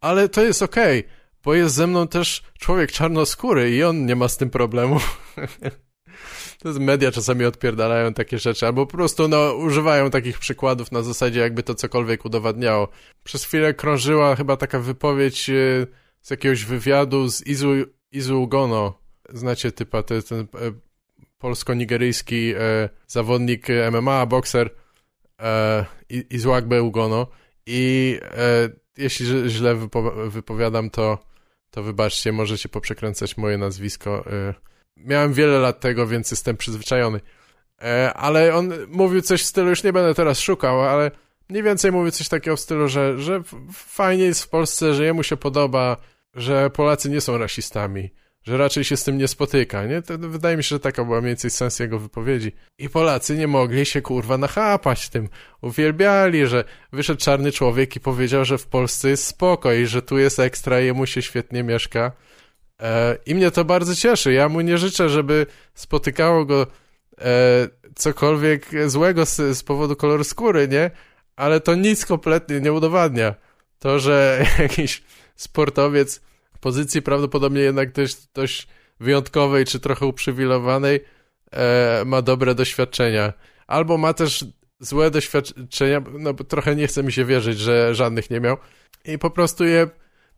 S1: ale to jest okej, okay, bo jest ze mną też człowiek czarnoskóry i on nie ma z tym problemu. To media czasami odpierdalają takie rzeczy, albo po prostu no, używają takich przykładów na zasadzie, jakby to cokolwiek udowadniało. Przez chwilę krążyła chyba taka wypowiedź e, z jakiegoś wywiadu z Izu, Izu Ugono. Znacie typa, to jest ten e, polsko-nigeryjski e, zawodnik MMA, bokser e, Izuagbe Ugono. I jeśli źle wypo wypowiadam, to, to wybaczcie, możecie poprzekręcać moje nazwisko. Miałem wiele lat tego, więc jestem przyzwyczajony. E, ale on mówił coś w stylu, już nie będę teraz szukał, ale mniej więcej mówił coś takiego w stylu, że, że fajnie jest w Polsce, że jemu się podoba, że Polacy nie są rasistami, że raczej się z tym nie spotyka, nie? To, wydaje mi się, że taka była mniej więcej sens jego wypowiedzi. I Polacy nie mogli się, kurwa, nachapać tym. Uwielbiali, że wyszedł czarny człowiek i powiedział, że w Polsce jest spokoj, że tu jest ekstra, jemu się świetnie mieszka. E, I mnie to bardzo cieszy. Ja mu nie życzę, żeby spotykało go e, cokolwiek złego z, z powodu koloru skóry, nie? Ale to nic kompletnie nie udowadnia. To, że jakiś sportowiec w pozycji prawdopodobnie jednak też dość wyjątkowej czy trochę uprzywilejowanej e, ma dobre doświadczenia. Albo ma też złe doświadczenia, no trochę nie chce mi się wierzyć, że żadnych nie miał i po prostu je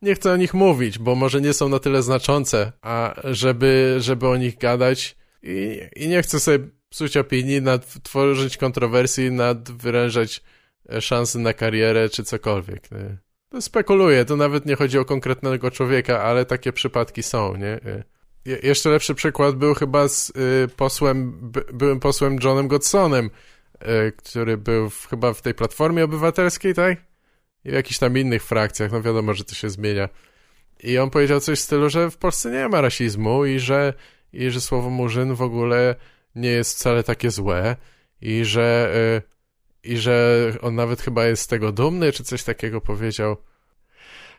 S1: nie chcę o nich mówić, bo może nie są na tyle znaczące, a żeby, żeby o nich gadać i, i nie chcę sobie psuć opinii, nad, tworzyć kontrowersji, nadwyrężać e, szansy na karierę czy cokolwiek. Nie? To spekuluję, to nawet nie chodzi o konkretnego człowieka, ale takie przypadki są, nie? E, je, jeszcze lepszy przykład był chyba z y, posłem, by, byłym posłem Johnem Godsonem, y, który był w, chyba w tej Platformie Obywatelskiej, tak? I w jakichś tam innych frakcjach, no wiadomo, że to się zmienia. I on powiedział coś w stylu, że w Polsce nie ma rasizmu i że, i że słowo murzyn w ogóle nie jest wcale takie złe i że, i że on nawet chyba jest z tego dumny, czy coś takiego powiedział.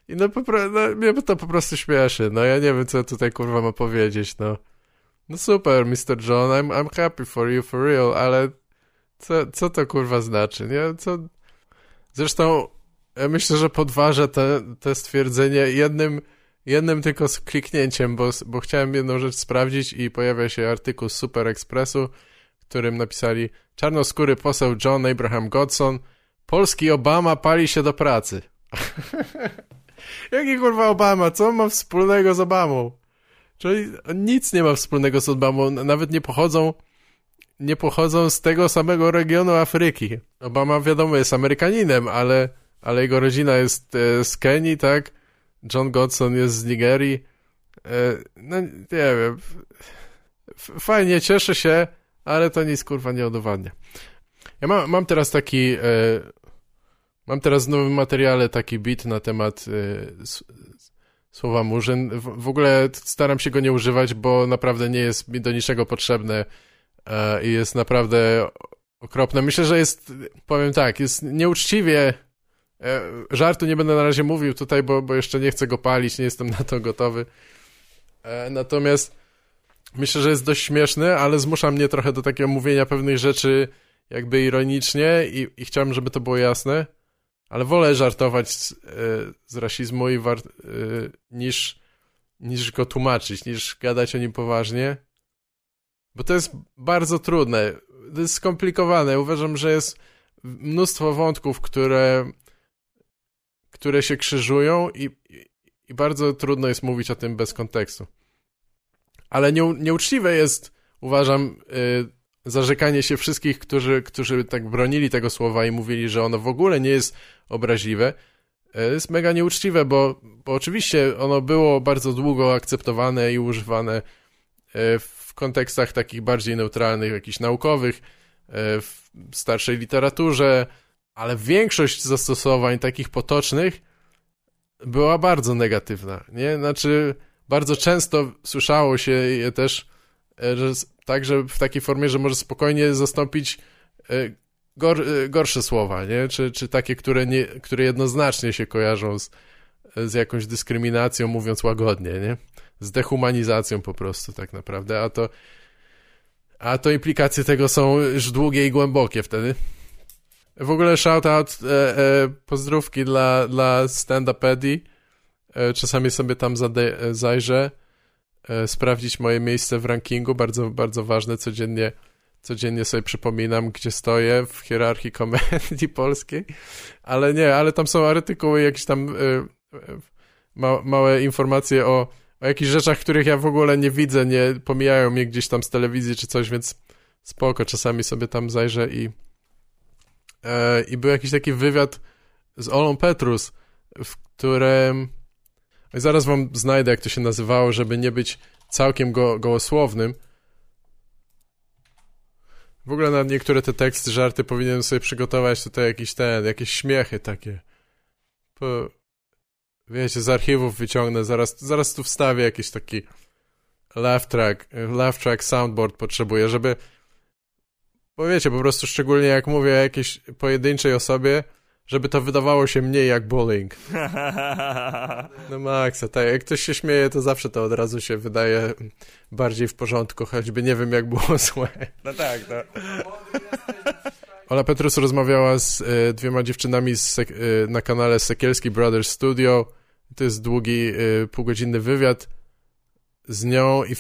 S1: I no, po, no mnie to po prostu śmieszy, no ja nie wiem, co tutaj kurwa ma powiedzieć, no. No super, Mr. John, I'm, I'm happy for you, for real, ale co, co to kurwa znaczy, nie? Co... Zresztą myślę, że podważa te, te stwierdzenie jednym, jednym tylko kliknięciem, bo, bo chciałem jedną rzecz sprawdzić i pojawia się artykuł z Super Expressu, w którym napisali czarnoskóry poseł John Abraham Godson Polski Obama pali się do pracy. Jaki kurwa Obama? Co on ma wspólnego z Obamą? Czyli nic nie ma wspólnego z Obamą, nawet nie pochodzą nie pochodzą z tego samego regionu Afryki. Obama wiadomo jest Amerykaninem, ale, ale jego rodzina jest e, z Kenii, tak? John Godson jest z Nigerii. E, no nie wiem. Fajnie, cieszę się, ale to nic kurwa nie udowadnia. Ja mam, mam teraz taki e, mam teraz w nowym materiale taki bit na temat słowa murzyn. W, w ogóle staram się go nie używać, bo naprawdę nie jest mi do niczego potrzebne i jest naprawdę okropne. Myślę, że jest, powiem tak, jest nieuczciwie. E, żartu nie będę na razie mówił tutaj, bo, bo jeszcze nie chcę go palić, nie jestem na to gotowy. E, natomiast myślę, że jest dość śmieszny, ale zmusza mnie trochę do takiego mówienia pewnych rzeczy jakby ironicznie i, i chciałbym, żeby to było jasne, ale wolę żartować z, z rasizmu war, niż, niż go tłumaczyć, niż gadać o nim poważnie. Bo to jest bardzo trudne. To jest skomplikowane. Uważam, że jest mnóstwo wątków, które, które się krzyżują i, i bardzo trudno jest mówić o tym bez kontekstu. Ale nie, nieuczciwe jest, uważam, yy, zarzekanie się wszystkich, którzy, którzy tak bronili tego słowa i mówili, że ono w ogóle nie jest obraźliwe. Yy, jest mega nieuczciwe, bo, bo oczywiście ono było bardzo długo akceptowane i używane yy, w kontekstach takich bardziej neutralnych, jakichś naukowych, e, w starszej literaturze, ale większość zastosowań takich potocznych była bardzo negatywna, nie? Znaczy, bardzo często słyszało się je też, e, że tak, że w takiej formie, że może spokojnie zastąpić e, gor, gorsze słowa, nie? Czy, czy takie, które, nie, które jednoznacznie się kojarzą z, z jakąś dyskryminacją, mówiąc łagodnie, nie? z dehumanizacją po prostu tak naprawdę, a to a to implikacje tego są już długie i głębokie wtedy. W ogóle shoutout, e, e, pozdrówki dla, dla stand-upedi. E, czasami sobie tam zade, e, zajrzę, e, sprawdzić moje miejsce w rankingu, bardzo, bardzo ważne, codziennie, codziennie sobie przypominam, gdzie stoję w hierarchii komedii polskiej, ale nie, ale tam są artykuły, jakieś tam e, ma, małe informacje o o jakichś rzeczach, których ja w ogóle nie widzę, nie pomijają mnie gdzieś tam z telewizji czy coś, więc spoko, czasami sobie tam zajrzę i e, i był jakiś taki wywiad z Olą Petrus, w którym zaraz wam znajdę, jak to się nazywało, żeby nie być całkiem go, gołosłownym. W ogóle na niektóre te teksty, żarty powinienem sobie przygotować tutaj jakiś ten, jakieś śmiechy takie. Po, wiecie, z archiwów wyciągnę, zaraz, zaraz tu wstawię jakiś taki laugh track, laugh track soundboard potrzebuję, żeby bo wiecie, po prostu szczególnie jak mówię o jakiejś pojedynczej osobie, żeby to wydawało się mniej jak bullying. No maksa, tak, jak ktoś się śmieje, to zawsze to od razu się wydaje bardziej w porządku, choćby nie wiem, jak było złe.
S2: No tak, no.
S1: Ola Petrus rozmawiała z y, dwiema dziewczynami z, y, na kanale Sekielski Brothers Studio to jest długi, y, półgodzinny wywiad z nią i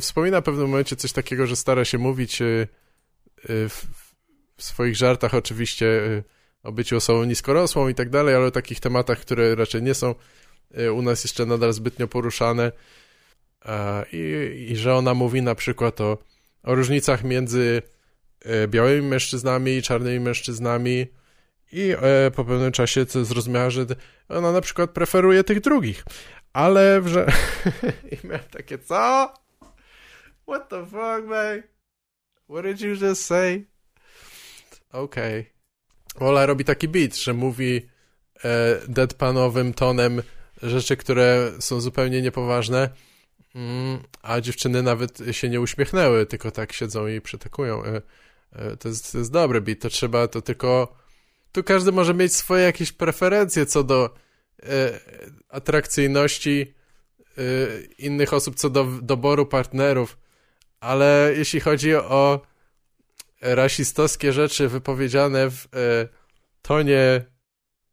S1: wspomina w pewnym momencie coś takiego, że stara się mówić w, w swoich żartach oczywiście y, o byciu osobą niskorosłą i tak dalej, ale o takich tematach, które raczej nie są y, u nas jeszcze nadal zbytnio poruszane. I, I że ona mówi na przykład o, o różnicach między y, białymi mężczyznami i czarnymi mężczyznami, i e, po pewnym czasie zrozumiała, że ona na przykład preferuje tych drugich. Ale, że... I miałem takie, co? What the fuck, man? What did you just say? Okej. Okay. Ola robi taki beat, że mówi e, deadpanowym tonem rzeczy, które są zupełnie niepoważne, mm, a dziewczyny nawet się nie uśmiechnęły, tylko tak siedzą i przytakują. E, E, to jest, to jest dobry beat, to trzeba, to tylko... Tu każdy może mieć swoje jakieś preferencje co do e, atrakcyjności e, innych osób, co do doboru partnerów, ale jeśli chodzi o rasistowskie rzeczy wypowiedziane w e, tonie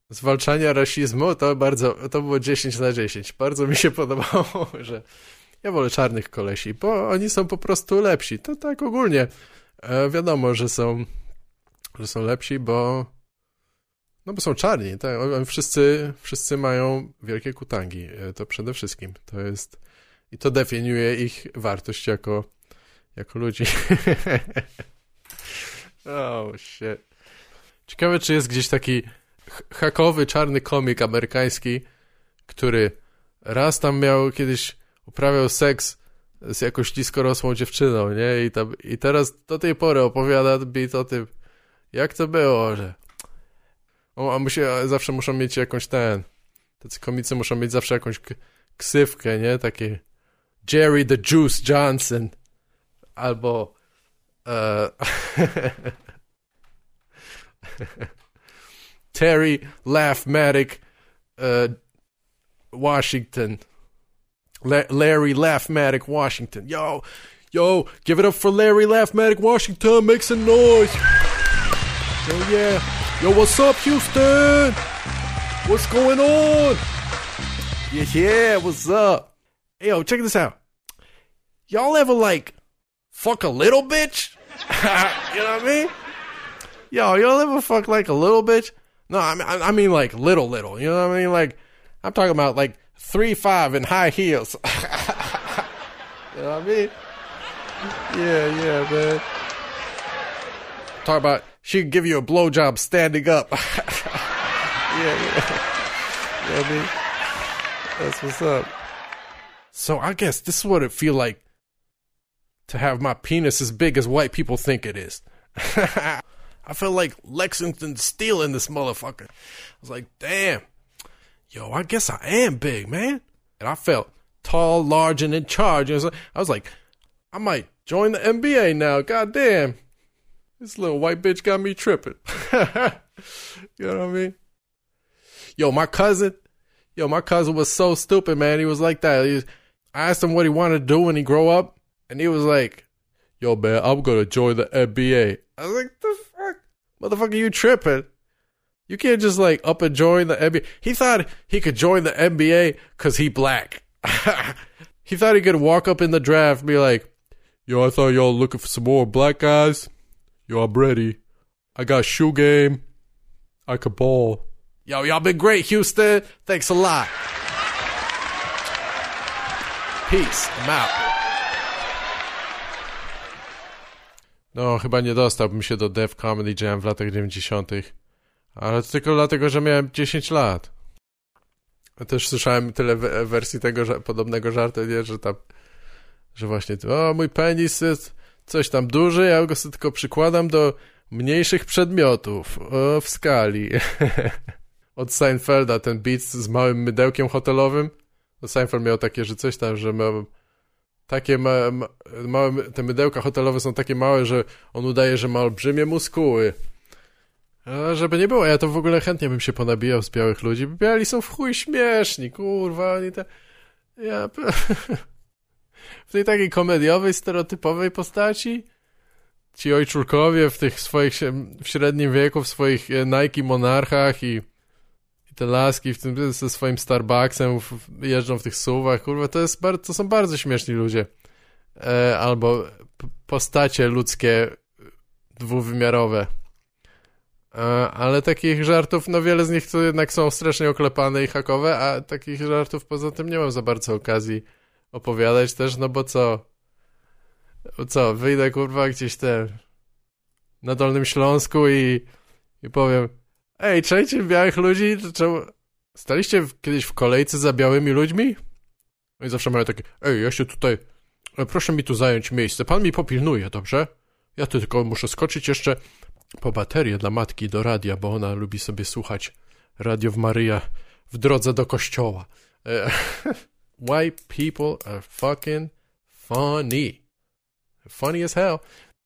S1: zwalczania rasizmu, to bardzo, to było 10 na 10. Bardzo mi się podobało, że ja wolę czarnych kolesi, bo oni są po prostu lepsi. To tak ogólnie. E, wiadomo, że są, że są lepsi, bo no bo są czarni, tak? Wszyscy, wszyscy mają wielkie kutangi, e, to przede wszystkim. To jest, i to definiuje ich wartość jako, jako ludzi. oh, shit. Ciekawe, czy jest gdzieś taki hakowy, czarny komik amerykański, który raz tam miał kiedyś, uprawiał seks z jakąś niskorosłą dziewczyną, nie? I, tam, I teraz do tej pory opowiada bit o tym, jak to było, że o, a musi, zawsze muszą mieć jakąś ten, tacy komicy muszą mieć zawsze jakąś ksywkę, nie? Takie Jerry the Juice Johnson albo uh, Terry Laughmatic uh, Washington. La Larry Laughmatic Washington. Yo, yo, give it up for Larry Laughmatic Washington. Make some noise. Yo, yeah. Yo, what's up, Houston? What's going on? Yeah, yeah, what's up? Yo, check this out. Y'all ever like fuck a little bitch? you know what I mean? Yo, y'all ever fuck like a little bitch? No, I mean, I mean like little, little. You know what I mean? Like, I'm talking about like three five in high heels. you know what I mean? Yeah, yeah, man. Talk about she could give you a blowjob standing up. yeah, yeah. You know what I mean? That's what's up. So I guess this is what it feel like to have my penis as big as white people think it is. I felt like Lexington stealing this motherfucker. I was like, damn, yo, I guess I am big, man. And I felt tall, large, and in charge. And I was like, I might join the NBA now. God damn. This little white bitch got me tripping. you know what I mean? Yo, my cousin, yo, my cousin was so stupid, man. He was like that. Was, I asked him what he wanted to do when he grow up, and he was like, yo, man, I'm going to join the NBA. I was like, the fuck? Motherfucker, you tripping. You can't just like up and join the NBA. He thought he could join the NBA because he black. he thought he could walk up in the draft and be like, yo, I thought y'all looking for some more black guys. Yo, I'm ready. I got shoe game. I could ball. Yo, y'all been great, Houston. Thanks a lot. Peace. I'm out. No, chyba nie dostałbym się do Def Comedy Jam w latach 90. Ale to tylko dlatego, że miałem 10 lat. Też słyszałem tyle wersji tego podobnego żartu, nie, że tam, że właśnie, o, mój penis jest coś tam duży, ja go sobie tylko przykładam do mniejszych przedmiotów o, w skali. Od Seinfelda ten beat z małym mydełkiem hotelowym. No Seinfeld miał takie, że coś tam, że miał takie ma, ma, małe, te mydełka hotelowe są takie małe, że on udaje, że ma olbrzymie muskuły. A żeby nie było, ja to w ogóle chętnie bym się ponabijał z białych ludzi. Biali są w chuj śmieszni, kurwa, oni te... Ja... w tej takiej komediowej, stereotypowej postaci ci ojczulkowie w tych swoich, w średnim wieku, w swoich e, Nike Monarchach i te laski w tym, ze swoim Starbucksem jeżdżą w tych suwach, kurwa, to, jest bardzo, to są bardzo śmieszni ludzie. E, albo postacie ludzkie dwuwymiarowe. E, ale takich żartów, no wiele z nich to jednak są strasznie oklepane i hakowe, a takich żartów poza tym nie mam za bardzo okazji opowiadać też, no bo co? Co, wyjdę kurwa gdzieś te na Dolnym Śląsku i, i powiem Ej, czajcie białych ludzi? Czemu... Staliście kiedyś w kolejce za białymi ludźmi? No i zawsze mają takie, ej, ja się tutaj, e, proszę mi tu zająć miejsce, pan mi popilnuje, dobrze? Ja tu tylko muszę skoczyć jeszcze po baterię dla matki do radia, bo ona lubi sobie słuchać Radio w Maryja w drodze do kościoła. E, white people are fucking funny. Funny as hell.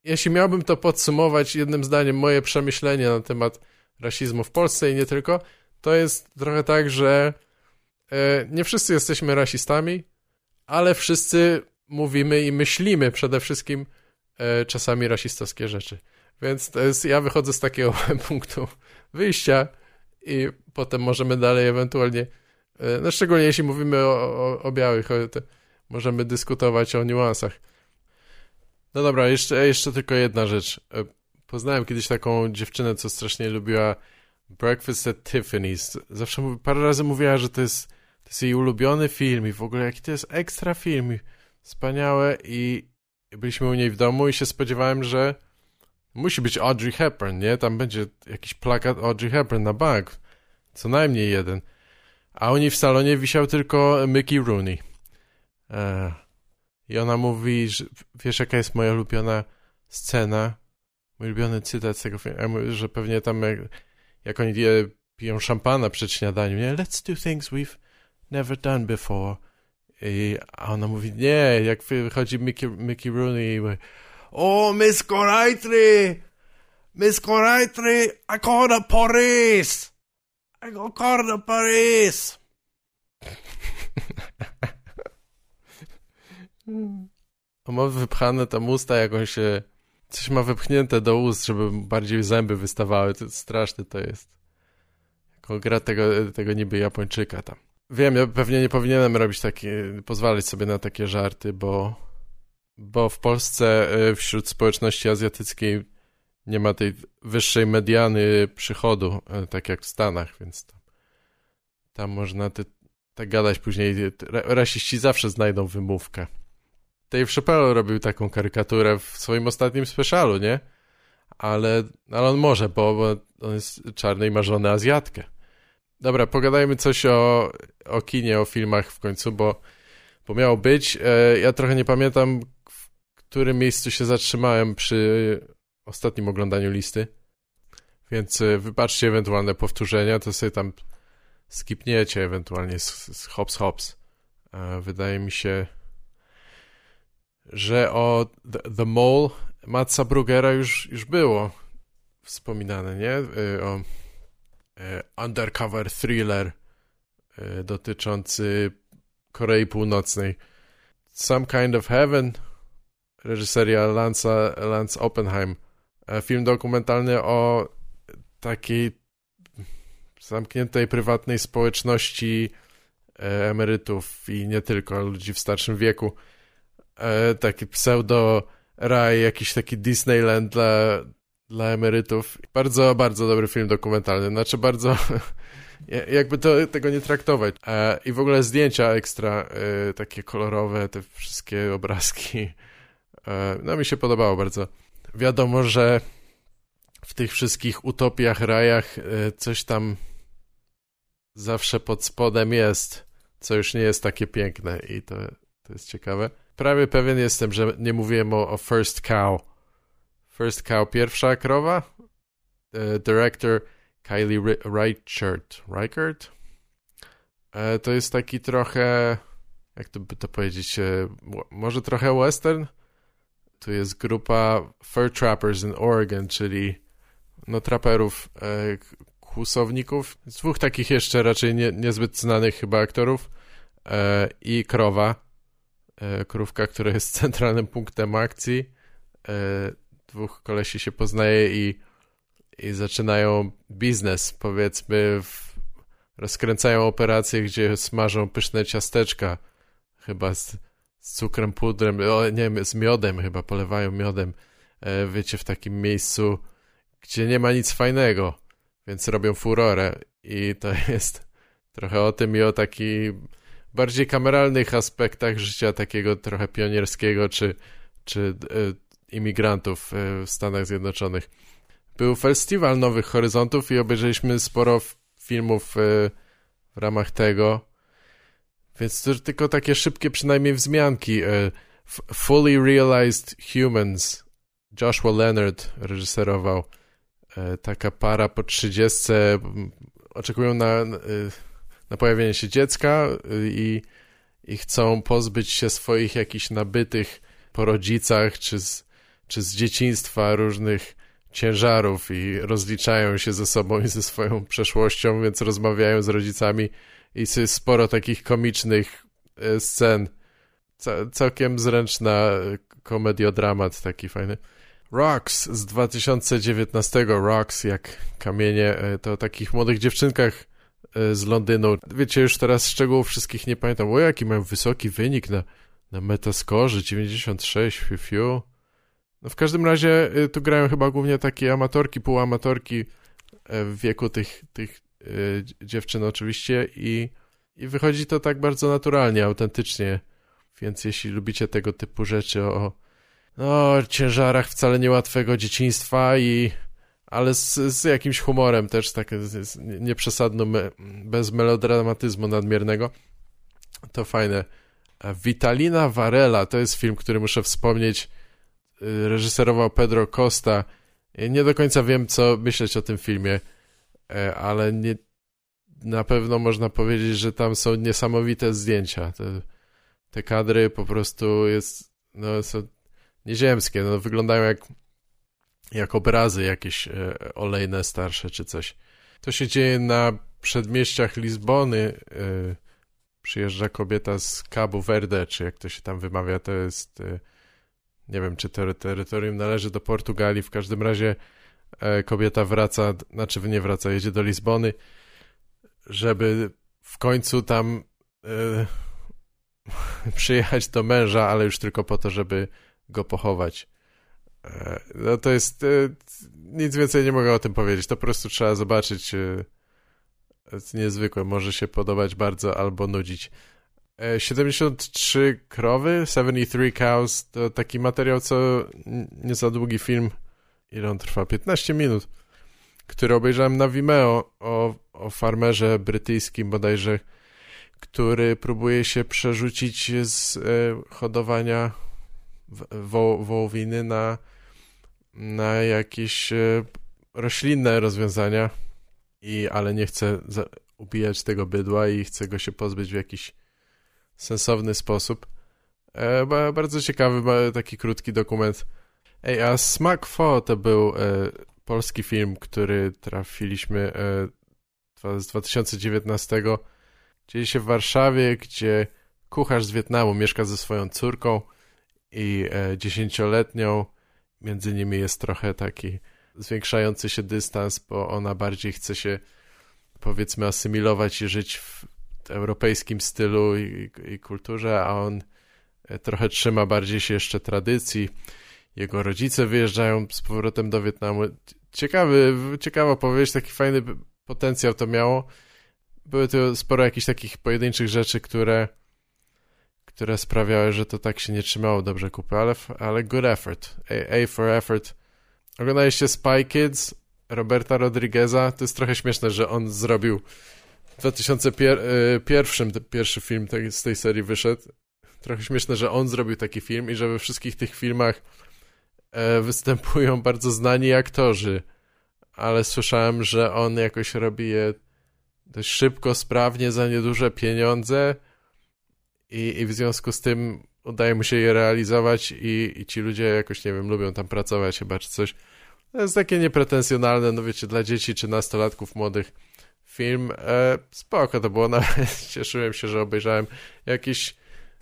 S1: jeśli miałbym to podsumować jednym zdaniem, moje przemyślenie na temat rasizmu w Polsce i nie tylko, to jest trochę tak, że e, nie wszyscy jesteśmy rasistami, ale wszyscy mówimy i myślimy przede wszystkim e, czasami rasistowskie rzeczy. Więc to jest, ja wychodzę z takiego punktu wyjścia i potem możemy dalej ewentualnie, e, no szczególnie jeśli mówimy o, o, o białych, możemy dyskutować o niuansach. No dobra, jeszcze, jeszcze tylko jedna rzecz. E, poznałem kiedyś taką dziewczynę, co strasznie lubiła Breakfast at Tiffany's. Zawsze parę razy mówiła, że to jest, to jest jej ulubiony film i w ogóle jaki to jest ekstra film. Wspaniałe i byliśmy u niej w domu i się spodziewałem, że musi być Audrey Hepburn, nie? Tam będzie jakiś plakat Audrey Hepburn na bank. Co najmniej jeden. A u niej w salonie wisiał tylko Mickey Rooney. Eee. I ona mówi, że wiesz jaka jest moja ulubiona scena? Mój ulubiony cytat z tego filmu, że pewnie tam jak, jak oni piją szampana przed śniadaniem, nie? Let's do things we've never done before. I, a ona mówi, nie, jak wychodzi Mickey, Mickey Rooney i mówi, o, Miss Corintry! Miss Corintry, I call the police! I go call the police! On ma wypchane tam usta, jakąś. Coś ma wypchnięte do ust, żeby bardziej zęby wystawały. To straszne to jest. Jako gra tego, tego niby Japończyka tam. Wiem, ja pewnie nie powinienem robić takie, pozwalać sobie na takie żarty, bo, bo w Polsce e, wśród społeczności azjatyckiej nie ma tej wyższej mediany przychodu, e, tak jak w Stanach, więc tam, tam można ty, tak gadać później. Rasiści zawsze znajdą wymówkę. Dave Chappelle robił taką karykaturę w swoim ostatnim specialu, nie? Ale, ale on może, bo, bo on jest czarny i ma żonę Azjatkę. Dobra, pogadajmy coś o, o kinie, o filmach w końcu, bo, bo miało być. E, ja trochę nie pamiętam, w którym miejscu się zatrzymałem przy ostatnim oglądaniu listy, więc e, wybaczcie ewentualne powtórzenia, to sobie tam skipniecie ewentualnie z, z hops hops. E, wydaje mi się, że o The, Mole Matsa Brugera już, już było wspominane, nie? Y, o y, undercover thriller y, dotyczący Korei Północnej. Some Kind of Heaven reżyseria Lance, Lance Oppenheim. E, film dokumentalny o takiej zamkniętej prywatnej społeczności e, emerytów i nie tylko ludzi w starszym wieku e, taki pseudo raj, jakiś taki Disneyland dla, dla emerytów. Bardzo, bardzo dobry film dokumentalny. Znaczy bardzo, jakby to, tego nie traktować. E, I w ogóle zdjęcia ekstra, e, takie kolorowe, te wszystkie obrazki. No mi się podobało bardzo. Wiadomo, że w tych wszystkich utopiach, rajach coś tam zawsze pod spodem jest, co już nie jest takie piękne i to, to jest ciekawe prawie pewien jestem, że nie mówiłem o, o First Cow. First Cow, pierwsza krowa? Uh, director Kylie Reichert. Reichert? Uh, to jest taki trochę, jak to by to powiedzieć, uh, może trochę western? Tu jest grupa Fur Trappers in Oregon, czyli no traperów, kłusowników. Dwóch takich jeszcze raczej nie, niezbyt znanych chyba aktorów i krowa E, krówka, która jest centralnym punktem akcji. E, dwóch kolesi się poznaje i, i zaczynają biznes, powiedzmy, w, rozkręcają operacje, gdzie smażą pyszne ciasteczka, chyba z, z cukrem, pudrem, o, nie wiem, z miodem chyba, polewają miodem, e, wiecie, w takim miejscu, gdzie nie ma nic fajnego, więc robią furorę i to jest trochę o tym i o taki bardziej kameralnych aspektach życia takiego trochę pionierskiego czy, czy e, imigrantów e, w Stanach Zjednoczonych. Był festiwal Nowych Horyzontów i obejrzeliśmy sporo filmów e, w ramach tego, więc to tylko takie szybkie przynajmniej wzmianki. Fully Realized Humans Joshua Leonard reżyserował. Taka para po trzydziestce oczekują na na pojawienie się dziecka y, i, i chcą pozbyć się swoich jakichś nabytych po rodzicach, czy z, czy z dzieciństwa różnych ciężarów i rozliczają się ze sobą i ze swoją przeszłością, więc rozmawiają z rodzicami i jest sporo takich komicznych e, scen. całkiem zręczna komediodramat taki fajny. Rocks z 2019, Rocks jak kamienie, e, to o takich młodych dziewczynkach e, z Londynu. Wiecie, już teraz szczegółów wszystkich nie pamiętam. O, jaki mają wysoki wynik na, na metaskorze, 96, fiu, fiu. No w każdym razie e, tu grają chyba głównie takie amatorki, półamatorki w wieku tych, tych dziewczyn oczywiście i, i wychodzi to tak bardzo naturalnie, autentycznie. Więc jeśli lubicie tego typu rzeczy o no, ciężarach wcale niełatwego dzieciństwa i ale z, z jakimś humorem też, tak nieprzesadnym, bez melodramatyzmu nadmiernego. To fajne. Vitalina Varela to jest film, który muszę wspomnieć. Y, reżyserował Pedro Costa. Nie do końca wiem, co myśleć o tym filmie, e, ale nie, na pewno można powiedzieć, że tam są niesamowite zdjęcia. Te, te kadry po prostu jest, no, są nieziemskie, no wyglądają jak, jak obrazy jakieś e, olejne, starsze czy coś. To się dzieje na przedmieściach Lizbony. E, przyjeżdża kobieta z Cabo Verde, czy jak to się tam wymawia, to jest e, nie wiem, czy to terytorium należy do Portugalii, w każdym razie kobieta wraca, znaczy nie wraca, jedzie do Lizbony, żeby w końcu tam przyjechać do męża, ale już tylko po to, żeby go pochować. E, no to jest... E, nic więcej nie mogę o tym powiedzieć. To po prostu trzeba zobaczyć. E, jest niezwykłe. Może się podobać bardzo albo nudzić. 73 krowy, 73 cows, to taki materiał, co nie za długi film. Ile on trwa? 15 minut. Który obejrzałem na Vimeo o, o farmerze brytyjskim bodajże, który próbuje się przerzucić z hodowania wo wołowiny na, na jakieś e, roślinne rozwiązania, i, ale nie chce ubijać tego bydła i chce go się pozbyć w jakiś sensowny sposób. E, bardzo ciekawy, taki krótki dokument. Ej, a Smack Fo to był e, polski film, który trafiliśmy e, z 2019. Dzieje się w Warszawie, gdzie kucharz z Wietnamu mieszka ze swoją córką i e, dziesięcioletnią. Między nimi jest trochę taki zwiększający się dystans, bo ona bardziej chce się powiedzmy asymilować i żyć w europejskim stylu i, i kulturze, a on e, trochę trzyma bardziej się jeszcze tradycji. Jego rodzice wyjeżdżają z powrotem do Wietnamu. Ciekawy, ciekawa powieść, taki fajny potencjał to miało. Były tu sporo jakichś takich pojedynczych rzeczy, które które sprawiały, że to tak się nie trzymało dobrze kupy, ale, ale good effort. A, A for effort. Oglądaliście Spy Kids Roberta Rodrigueza? To jest trochę śmieszne, że on zrobił w 2001 e, pierwszy film z tej serii wyszedł. Trochę śmieszne, że on zrobił taki film i że we wszystkich tych filmach e, występują bardzo znani aktorzy, ale słyszałem, że on jakoś robi je dość szybko, sprawnie, za nieduże pieniądze i, i w związku z tym udaje mu się je realizować i, i ci ludzie jakoś, nie wiem, lubią tam pracować chyba czy coś. To jest takie niepretensjonalne, no wiecie, dla dzieci czy nastolatków młodych film. E, spoko to było, nawet cieszyłem się, że obejrzałem jakieś,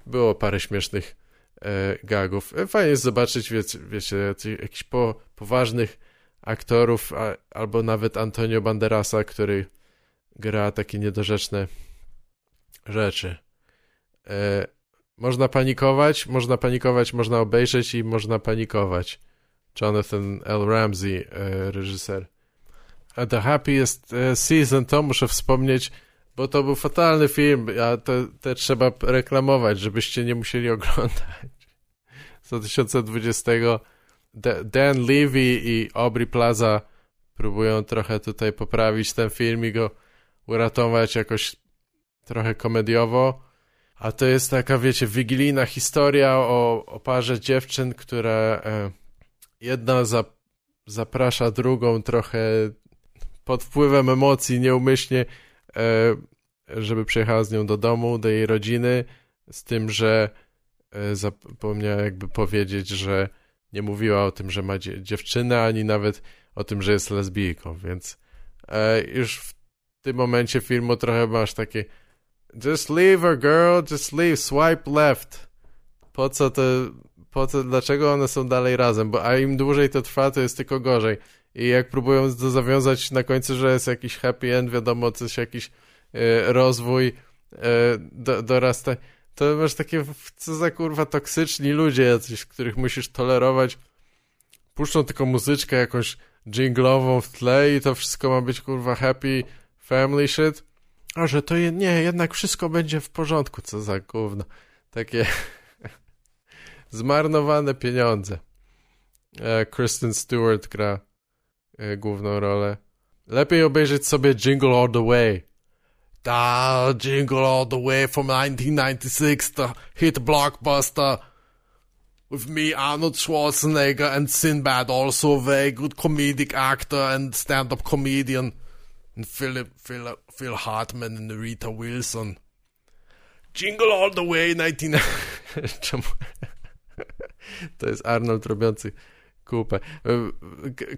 S1: było parę śmiesznych e, gagów. E, fajnie jest zobaczyć, wiecie, wiecie jakichś po, poważnych aktorów, a, albo nawet Antonio Banderasa, który gra takie niedorzeczne rzeczy. E, można panikować, można panikować, można obejrzeć i można panikować. Jonathan L. Ramsey, e, reżyser. A The Happiest e, Season to muszę wspomnieć, bo to był fatalny film, a to, to trzeba reklamować, żebyście nie musieli oglądać. Z 2020 Dan Levy i Aubrey Plaza próbują trochę tutaj poprawić ten film i go uratować jakoś trochę komediowo. A to jest taka, wiecie, wigilijna historia o, o parze dziewczyn, które e, jedna za, zaprasza drugą trochę pod wpływem emocji nieumyślnie, e, żeby przyjechała z nią do domu, do jej rodziny, z tym, że e, zapomniała jakby powiedzieć, że nie mówiła o tym, że ma dziewczynę, ani nawet o tym, że jest lesbijką, więc już w tym momencie filmu trochę masz takie just leave her girl, just leave, swipe left. Po co to, po co, dlaczego one są dalej razem? Bo a im dłużej to trwa, to jest tylko gorzej. I jak próbują to zawiązać na końcu, że jest jakiś happy end, wiadomo, coś, jakiś e, rozwój, e, do, dorasta, to masz takie, co za kurwa toksyczni ludzie jacyś, których musisz tolerować. Puszczą tylko muzyczkę jakąś jinglową w tle i to wszystko ma być kurwa happy family shit. A że to je, nie, jednak wszystko będzie w porządku, co za gówno. Takie zmarnowane pieniądze. E, Kristen Stewart gra e, główną rolę. Lepiej obejrzeć sobie Jingle All The Way. Da, Jingle All The Way from 1996, the hit blockbuster with me, Arnold Schwarzenegger and Sinbad, also a very good comedic actor and stand-up comedian. Philip, Phil, Phil Hartman and Rita Wilson. Jingle All The Way 19... Czemu? to jest Arnold robiący kupę.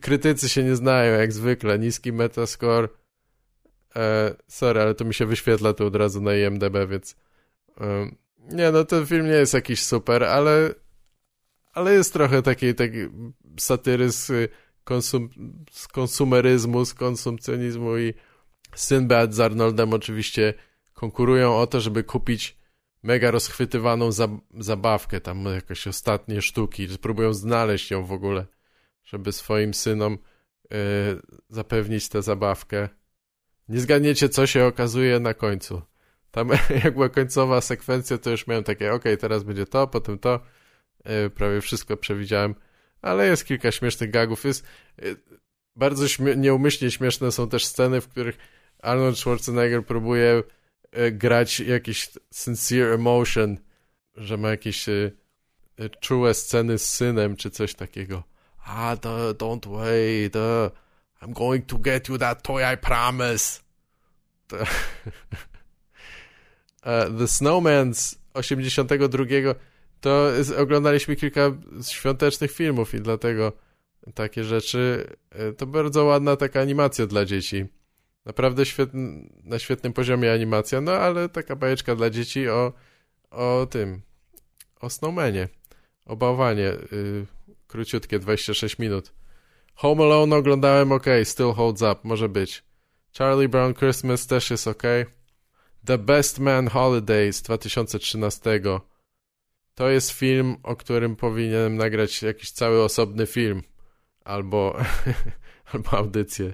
S1: Krytycy się nie znają, jak zwykle. Niski metascore. E, sorry, ale to mi się wyświetla tu od razu na IMDB, więc... E, nie, no ten film nie jest jakiś super, ale ale jest trochę takiej, takiej konsum, z konsumeryzmu, z konsumpcjonizmu i Sinbad z Arnoldem oczywiście konkurują o to, żeby kupić mega rozchwytywaną zabawkę, tam jakieś ostatnie sztuki, próbują znaleźć ją w ogóle, żeby swoim synom yy, zapewnić tę zabawkę. Nie zgadniecie, co się okazuje na końcu. Tam jak była końcowa sekwencja, to już miałem takie, ok, teraz będzie to, potem to, yy, prawie wszystko przewidziałem, ale jest kilka śmiesznych gagów, jest yy, bardzo śmie nieumyślnie śmieszne są też sceny, w których Arnold Schwarzenegger próbuje E, grać jakiś sincere emotion, że ma jakieś e, e, czułe sceny z synem, czy coś takiego. Ah, the, don't wait, I'm going to get you that toy, I promise. The, the Snowman z 82 to oglądaliśmy kilka świątecznych filmów i dlatego takie rzeczy, to bardzo ładna taka animacja dla dzieci. Naprawdę świetny, na świetnym poziomie animacja, no ale taka bajeczka dla dzieci o, o tym, o Snowmanie, o bałwanie, yy, króciutkie, 26 minut. Home Alone oglądałem ok, still holds up, może być. Charlie Brown Christmas też jest ok. The Best Man Holiday z 2013. To jest film, o którym powinienem nagrać jakiś cały osobny film. Albo, albo audycję.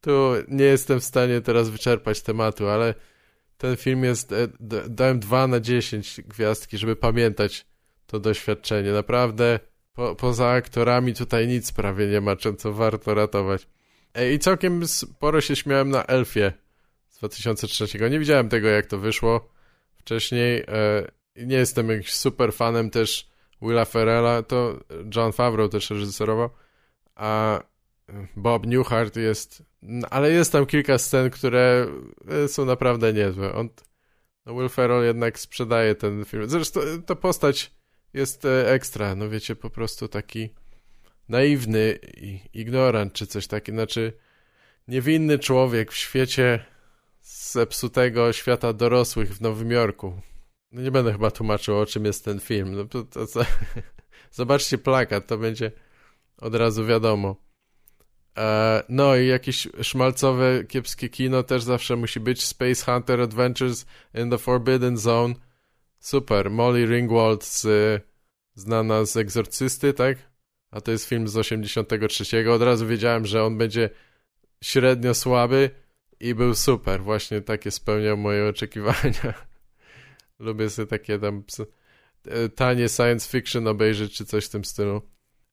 S1: Tu nie jestem w stanie teraz wyczerpać tematu, ale ten film jest, e, dałem 2 na 10 gwiazdki, żeby pamiętać to doświadczenie. Naprawdę po, poza aktorami tutaj nic prawie nie ma, co warto ratować. E, I całkiem sporo się śmiałem na Elfie z 2003. Nie widziałem tego, jak to wyszło wcześniej. Nie jestem jakimś super fanem też Willa Ferrella, to John Favreau też reżyserował, a Bob Newhart jest no, ale jest tam kilka scen, które e, są naprawdę niezłe. On, no Will Ferrell jednak sprzedaje ten film. Zresztą e, ta postać jest e, ekstra, no wiecie, po prostu taki naiwny ignorant, czy coś takiego. Znaczy, niewinny człowiek w świecie zepsutego świata dorosłych w Nowym Jorku. No nie będę chyba tłumaczył, o czym jest ten film. No to, to, to Zobaczcie plakat, to będzie od razu wiadomo. E, no i jakieś szmalcowe, kiepskie kino też zawsze musi być. Space Hunter Adventures in the Forbidden Zone. Super. Molly Ringwald z, znana z Egzorcysty, tak? A to jest film z 83. Od razu wiedziałem, że on będzie średnio słaby i był super. Właśnie takie spełniał moje oczekiwania. Lubię sobie takie tam e, tanie science fiction obejrzeć, czy coś w tym stylu.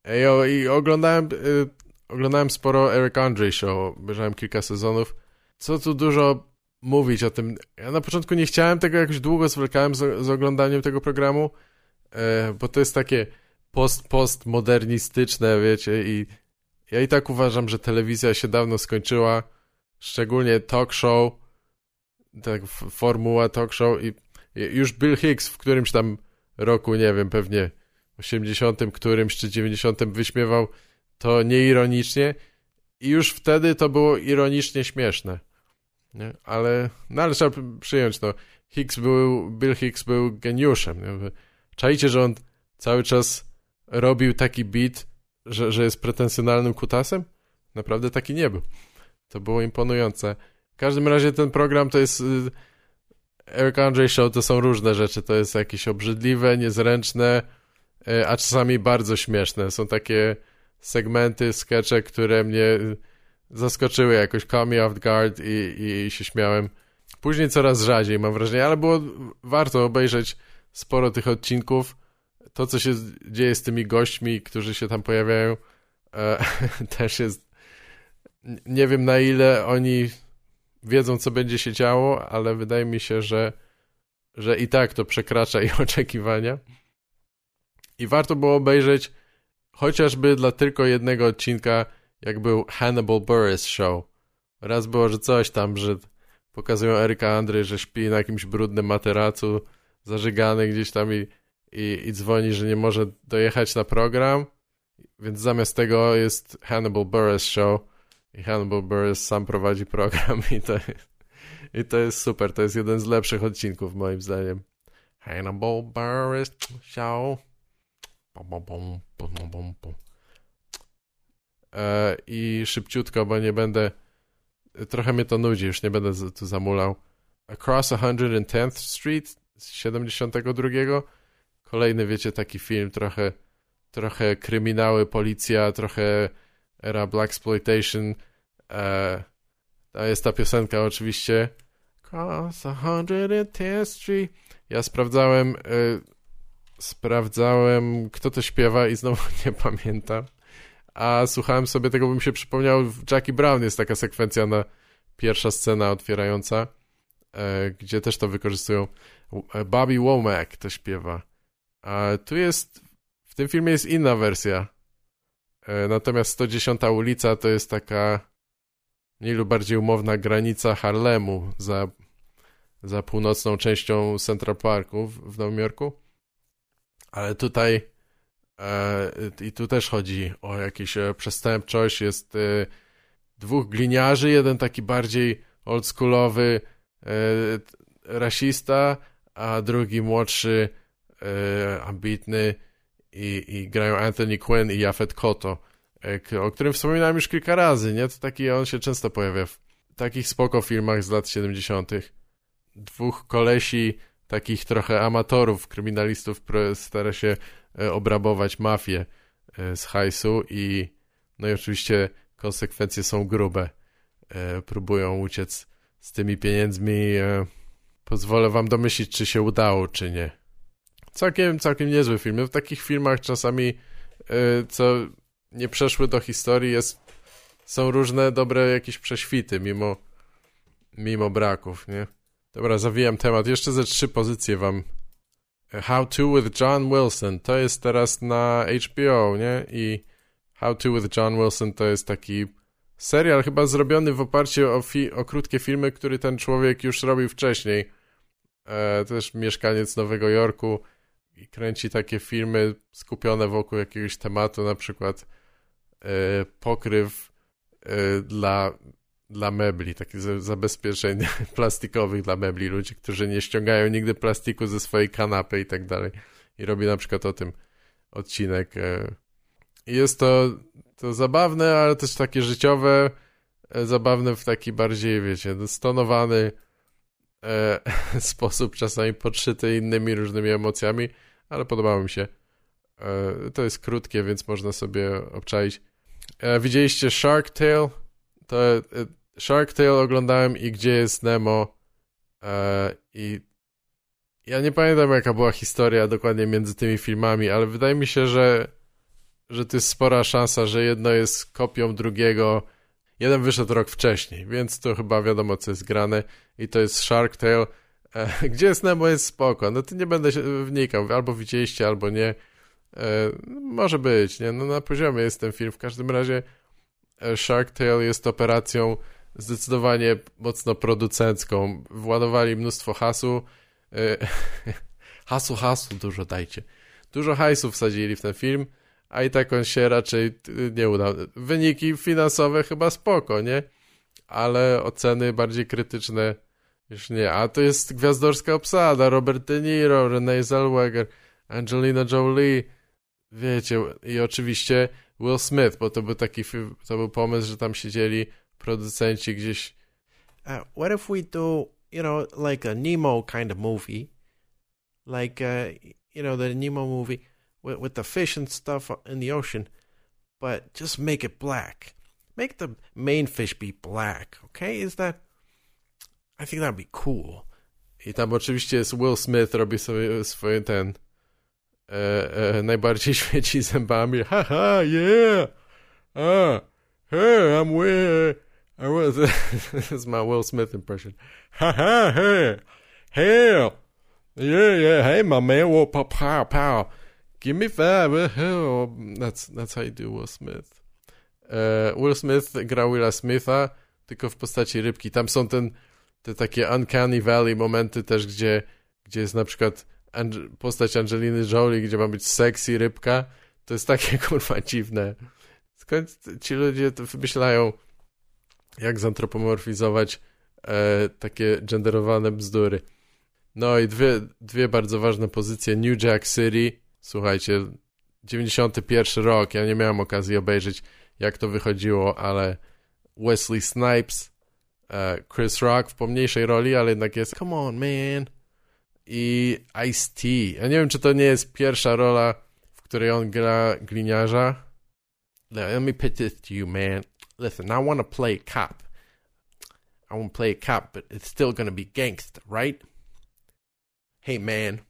S1: Ej, o, I oglądałem y, oglądałem sporo Eric Andre Show, obejrzałem kilka sezonów. Co tu dużo mówić o tym. Ja na początku nie chciałem tego jakoś długo, zwlekałem z, z oglądaniem tego programu, e, bo to jest takie post modernistyczne, wiecie, i ja i tak uważam, że telewizja się dawno skończyła, szczególnie talk show, tak formuła talk show i już Bill Hicks w którymś tam roku, nie wiem, pewnie 80 którymś czy 90 wyśmiewał to nieironicznie i już wtedy to było ironicznie śmieszne. Nie? Ale, no trzeba przyjąć, no, Hicks był, Bill Hicks był geniuszem. Nie? Czajcie, że on cały czas robił taki beat, że, że jest pretensjonalnym kutasem? Naprawdę taki nie był. To było imponujące. W każdym razie ten program to jest... Eric Andre Show to są różne rzeczy. To jest jakieś obrzydliwe, niezręczne, y, a czasami bardzo śmieszne. Są takie segmenty, skecze, które mnie zaskoczyły jakoś, caught me off guard i, i, i się śmiałem. Później coraz rzadziej, mam wrażenie, ale było warto obejrzeć sporo tych odcinków. To, co się dzieje z tymi gośćmi, którzy się tam pojawiają, e, też jest. Nie wiem na ile oni wiedzą, co będzie się działo, ale wydaje mi się, że, że i tak to przekracza ich oczekiwania. I warto było obejrzeć chociażby dla tylko jednego odcinka, jak był Hannibal Buress Show. Raz było, że coś tam, że pokazują Eryka Andry, że śpi na jakimś brudnym materacu, zażygany gdzieś tam i, i, i dzwoni, że nie może dojechać na program, więc zamiast tego jest Hannibal Buress Show i Hannibal Buress sam prowadzi program i to, i to jest super, to jest jeden z lepszych odcinków moim zdaniem. Hannibal bum, bum. E, I szybciutko, bo nie będę trochę mnie to nudzi, już nie będę tu zamulał. Across 110th Street z 72. Kolejny, wiecie, taki film, trochę, trochę kryminały, policja, trochę era Black Exploitation. E, to jest ta piosenka oczywiście. Across 110th Street. Ja sprawdzałem, e, sprawdzałem, kto to śpiewa i znowu nie pamiętam a słuchałem sobie tego, bym się przypomniał, w Jackie Brown jest taka sekwencja na pierwsza scena otwierająca, e, gdzie też to wykorzystują. E, Bobby Womack to śpiewa. A tu jest, w tym filmie jest inna wersja. E, natomiast 110 ulica to jest taka mniej lub bardziej umowna granica Harlemu za, za północną częścią Central Parku w, w Nowym Jorku. Ale tutaj E, I tu też chodzi o jakieś e, przestępczość. Jest e, dwóch gliniarzy, jeden taki bardziej oldschoolowy rasista, a drugi młodszy, ambitny i, i grają Anthony Quinn i Jafet Koto, o którym wspominałem już kilka razy, nie? To taki, on się często pojawia w takich spoko filmach z lat 70. Dwóch kolesi, takich trochę amatorów, kryminalistów stara się E, obrabować mafię e, z hajsu i no i oczywiście konsekwencje są grube. E, próbują uciec z tymi pieniędzmi. Pozwolę wam domyślić, czy się udało, czy nie. Całkiem, całkiem niezły film. W takich filmach czasami, co nie przeszły do historii, jest, są różne dobre jakieś prześwity, mimo, mimo braków, nie? Dobra, zawijam temat. Jeszcze ze trzy pozycje wam How to with John Wilson. To jest teraz na HBO, nie? I How to with John Wilson to jest taki serial chyba zrobiony w oparciu o, o krótkie filmy, który ten człowiek już robił wcześniej. E, też mieszkaniec Nowego Jorku i kręci takie filmy skupione wokół jakiegoś tematu, na przykład e, pokryw e, dla dla mebli, takich zabezpieczeń plastikowych dla mebli, ludzie, którzy nie ściągają nigdy plastiku ze swojej kanapy i tak dalej. I robi na przykład o tym odcinek. E, jest to, to zabawne, ale też takie życiowe, zabawne w taki bardziej, wiecie, stonowany sposób, czasami podszyty innymi różnymi emocjami, ale podobało mi się. E, to jest krótkie, więc można sobie obczaić. E, widzieliście Shark Tale? to e, Shark Tale oglądałem i Gdzie jest Nemo i ja nie pamiętam jaka była historia dokładnie między tymi filmami, ale wydaje mi się, że, że to jest spora szansa, że jedno jest kopią drugiego. Jeden wyszedł rok wcześniej, więc to chyba wiadomo co jest grane i to jest Shark Tale. E, gdzie jest Nemo jest spoko, no to nie będę się wnikał, albo widzieliście, albo nie. E, może być, nie? No na poziomie jest ten film, w każdym razie E, Shark Tale jest operacją zdecydowanie mocno producencką. Władowali mnóstwo hasu. Hasu, hasu dużo dajcie. dużo hajsów wsadzili w ten film, a i tak on się raczej nie udał. Wyniki finansowe chyba spoko, nie? Ale oceny bardziej krytyczne już nie. A to jest gwiazdorska obsada. Robert De Niro, Renee Zellweger, Angelina Jolie, wiecie, i oczywiście Will Smith, bo to był taki, to był pomysł, że tam siedzieli producenci gdzieś.
S2: Uh, what if we do, you know, like a Nemo kind of movie? Like, uh, you know, the Nemo movie with, with the fish and stuff in the ocean, but just make it black. Make the main fish be black, okay? Is that. I think that'd be cool.
S1: I tam oczywiście jest Will Smith, robi sobie swoje ten. E, e, najbardziej świeci zębami. Haha, yeah! Ah, hey, I'm Will. I was. this is my Will Smith impression. Haha, hey, hell, yeah, yeah, hey, my man, whoa, pow, pow, pow. Give me five, hell. That's, that's how you do Will Smith. E, Will Smith gra Willa Smitha, tylko w postaci rybki. Tam są ten, te takie uncanny valley momenty też, gdzie, gdzie jest na przykład postać Angeliny Jolie, gdzie ma być sexy rybka, to jest takie kurwa dziwne. Skąd ci ludzie to wymyślają, jak zantropomorfizować e, takie genderowane bzdury. No i dwie, dwie bardzo ważne pozycje. New Jack City, słuchajcie, 91 rok, ja nie miałem okazji obejrzeć, jak to wychodziło, ale Wesley Snipes, Uh, Chris Rock w pomniejszej roli, ale jednak jest come on man, i Ice-T. Ja nie wiem, czy to nie jest pierwsza rola, w której on gra gliniarza. Let me put this to you, man. Listen, I want to play cop. I want to play a cop, but it's still to be gangster, right? Hey, man.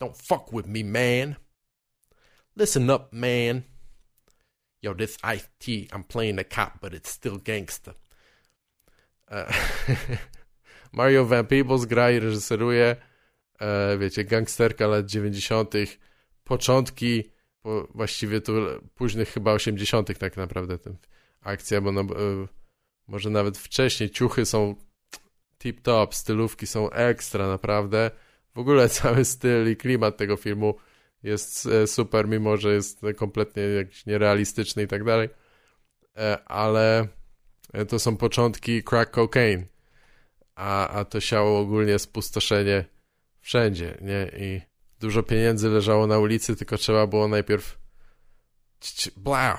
S1: Don't fuck with me, man. Listen up, man. Yo, this Ice-T, I'm playing a cop, but it's still gangster. Uh, Mario Van Peebles gra i reżyseruje, e, wiecie, gangsterka lat 90., początki, po, właściwie tu późnych chyba 80., tak naprawdę ten akcja, bo no, e, może nawet wcześniej ciuchy są tip-top, stylówki są ekstra, naprawdę. W ogóle cały styl i klimat tego filmu jest e, super, mimo że jest kompletnie jakiś nierealistyczny i tak dalej. E, ale to są początki crack cocaine a, a to siało ogólnie spustoszenie wszędzie, nie? I dużo pieniędzy leżało na ulicy, tylko trzeba było najpierw blau.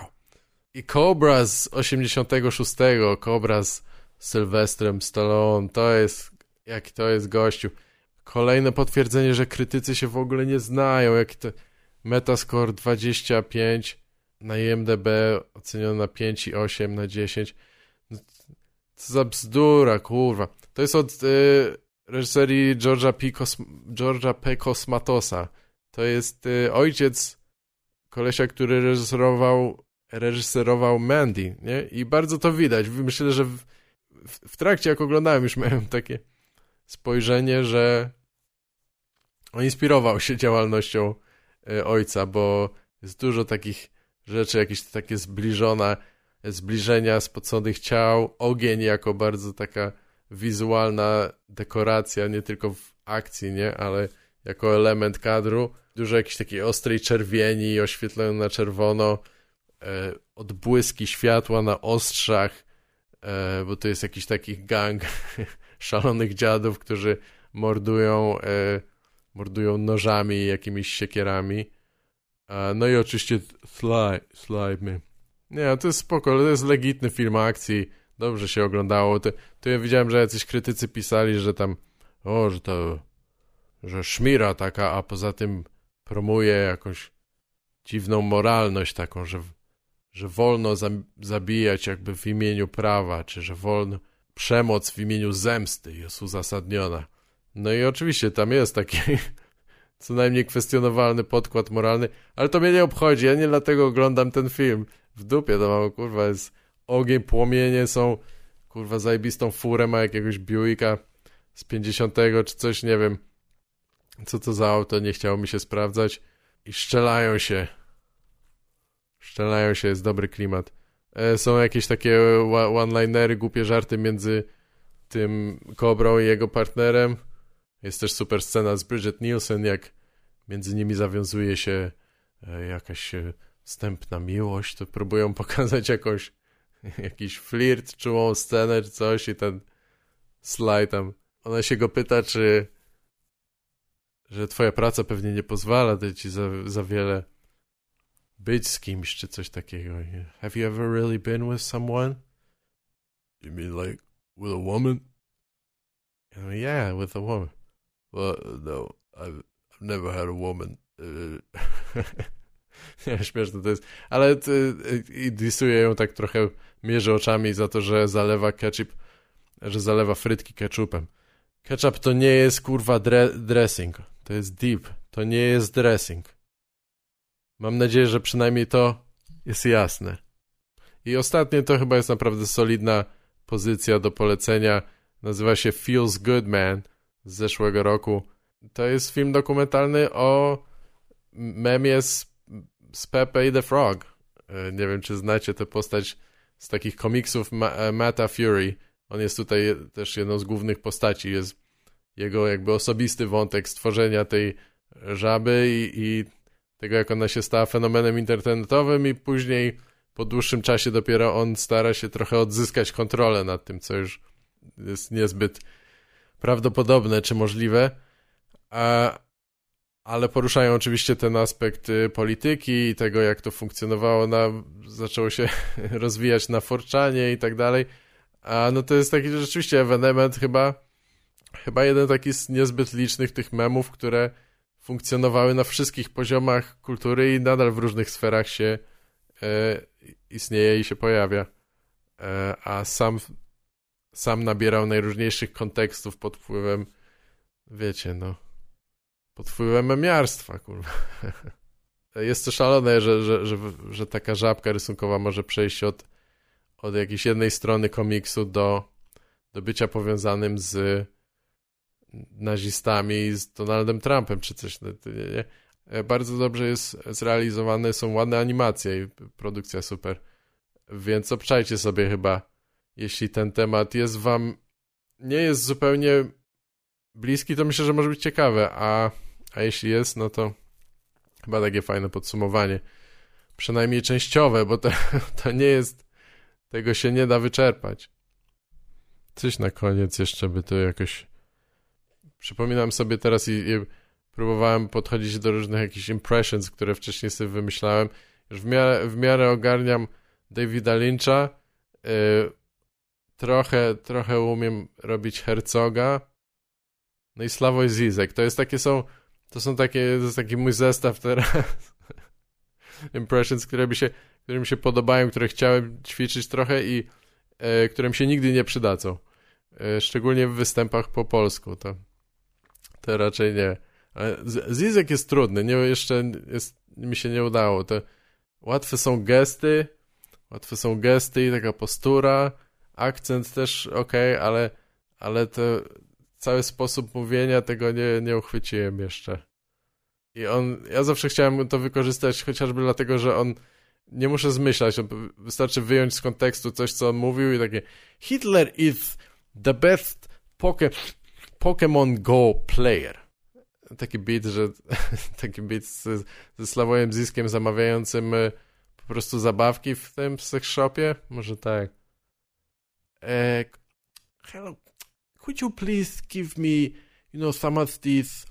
S1: I Cobra z 86, Cobra z Sylwestrem Stallone, to jest, jaki to jest gościu. Kolejne potwierdzenie, że krytycy się w ogóle nie znają, jaki to Metascore 25 na IMDB oceniony na 5,8 na 10. Co za bzdura, kurwa. To jest od y, reżyserii George'a P. George'a P. Kosmatosa. To jest y, ojciec kolesia, który reżyserował, reżyserował Mandy, nie? I bardzo to widać. Myślę, że w, w, w trakcie, jak oglądałem, już miałem takie spojrzenie, że on inspirował się działalnością y, ojca, bo jest dużo takich rzeczy, jakieś takie zbliżone, zbliżenia spoconych ciał, ogień jako bardzo taka wizualna dekoracja, nie tylko w akcji, nie, ale jako element kadru. Dużo jakiejś takiej ostrej czerwieni, oświetlone na czerwono, e, odbłyski światła na ostrzach, e, bo to jest jakiś taki gang szalonych dziadów, którzy mordują, e, mordują nożami jakimiś siekierami. No i oczywiście Slime, Slime. Nie, to jest spoko, to jest legitny film akcji dobrze się oglądało. To, to ja widziałem, że jacyś krytycy pisali, że tam, o, że to, że szmira taka, a poza tym promuje jakąś dziwną moralność taką, że, że wolno zabijać jakby w imieniu prawa, czy że wolno przemoc w imieniu zemsty jest uzasadniona. No i oczywiście tam jest taki co najmniej kwestionowalny podkład moralny, ale to mnie nie obchodzi, ja nie dlatego oglądam ten film. W dupie to mam, kurwa, jest ogień, płomienie są, kurwa, zajebistą furę ma jakiegoś Buicka z 50 czy coś, nie wiem, co to za auto, nie chciało mi się sprawdzać i szczelają się. Szczelają się, jest dobry klimat. E, są jakieś takie one-linery, głupie żarty między tym Kobrą i jego partnerem. Jest też super scena z Bridget Nielsen, jak między nimi zawiązuje się e, jakaś e, wstępna miłość, to próbują pokazać jakąś jakiś flirt, czułą scenę czy coś i ten slajd tam, ona się go pyta, czy że twoja praca pewnie nie pozwala ci za, za wiele być z kimś, czy coś takiego. Have you ever really been with someone? You mean like with a woman? yeah, with a woman. Well, no, I've, I've never had a woman. nie, śmieszne to jest. Ale i disuje ją tak trochę, mierzy oczami za to, że zalewa ketchup, że zalewa frytki ketchupem. Ketchup to nie jest kurwa dre dressing. To jest dip. To nie jest dressing. Mam nadzieję, że przynajmniej to jest jasne. I ostatnie to chyba jest naprawdę solidna pozycja do polecenia. Nazywa się Feels Good Man z zeszłego roku. To jest film dokumentalny o memie z, z Pepe i the Frog. E, nie wiem, czy znacie tę postać z takich komiksów Ma e, Mata Fury. On jest tutaj też jedną z głównych postaci. Jest jego jakby osobisty wątek stworzenia tej żaby i, i tego, jak ona się stała fenomenem internetowym i później po dłuższym czasie dopiero on stara się trochę odzyskać kontrolę nad tym, co już jest niezbyt prawdopodobne czy możliwe. A, ale poruszają oczywiście ten aspekt y, polityki i tego, jak to funkcjonowało, na, zaczęło się rozwijać na Forczanie i tak dalej. A no to jest taki rzeczywiście ewenement chyba, chyba jeden taki z niezbyt licznych tych memów, które funkcjonowały na wszystkich poziomach kultury i nadal w różnych sferach się e, istnieje i się pojawia. E, a sam, sam nabierał najróżniejszych kontekstów pod wpływem, wiecie, no, pod wpływem memiarstwa, kurwa. Jest to szalone, że, że, że, że taka żabka rysunkowa może przejść od, od jakiejś jednej strony komiksu do, do bycia powiązanym z nazistami, z Donaldem Trumpem czy coś. No, nie, nie. Bardzo dobrze jest zrealizowane, są ładne animacje i produkcja super. Więc obczajcie sobie chyba, jeśli ten temat jest wam, nie jest zupełnie bliski, to myślę, że może być ciekawe, a, a jeśli jest, no to chyba takie fajne podsumowanie. Przynajmniej częściowe, bo to, to nie jest, tego się nie da wyczerpać. Coś na koniec jeszcze by to jakoś przypominam sobie teraz i, i, próbowałem podchodzić do różnych jakichś impressions, które wcześniej sobie wymyślałem. Już w miarę, w miarę ogarniam Davida Lyncha. Yy, trochę, trochę umiem robić Herzoga. No i Slavoj Zizek. To jest takie są, to są takie, to jest taki mój zestaw teraz. impressions, które mi się, które mi się podobają, które chciałem ćwiczyć trochę i yy, które mi się nigdy nie przydadzą. Yy, szczególnie w występach po polsku. To to raczej nie. Zizek jest trudny, nie, jeszcze jest, mi się nie udało. To łatwe są gesty, łatwe są gesty i taka postura, akcent też ok, ale, ale to cały sposób mówienia tego nie, nie uchwyciłem jeszcze. I on, ja zawsze chciałem to wykorzystać chociażby dlatego, że on nie muszę zmyślać, wystarczy wyjąć z kontekstu coś, co on mówił i takie Hitler is the best poke Pokémon Go Player. Taki beat, że taki beat z, ze Sławojem Ziskiem zamawiającym e, po prostu zabawki w tym sex shopie? Może tak. E, hello, could you please give me, you know, some of these,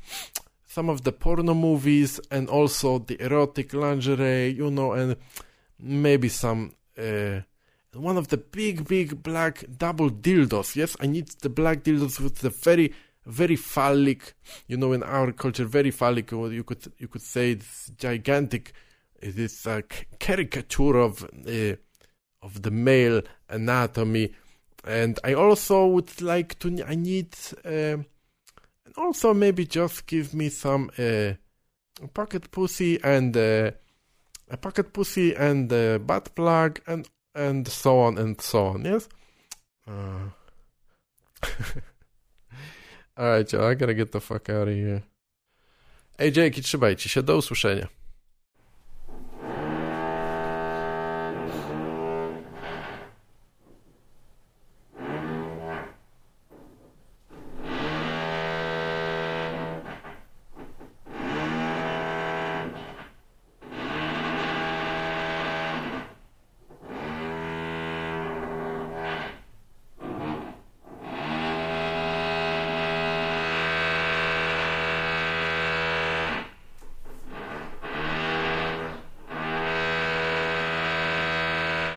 S1: some of the porno movies and also the erotic lingerie, you know, and maybe some, uh, one of the big, big black double dildos. Yes, I need the black dildos with the very, very phallic. You know, in our culture, very phallic. or You could you could say this gigantic, this uh, caricature of uh, of the male anatomy. And I also would like to. I need. Uh, also, maybe just give me some uh, pocket pussy and uh, a pocket pussy and a butt plug and and so on and so on, yes? Uh. Alright, I gotta get the fuck out of here. Ej, dzięki, trzymajcie się, do usłyszenia.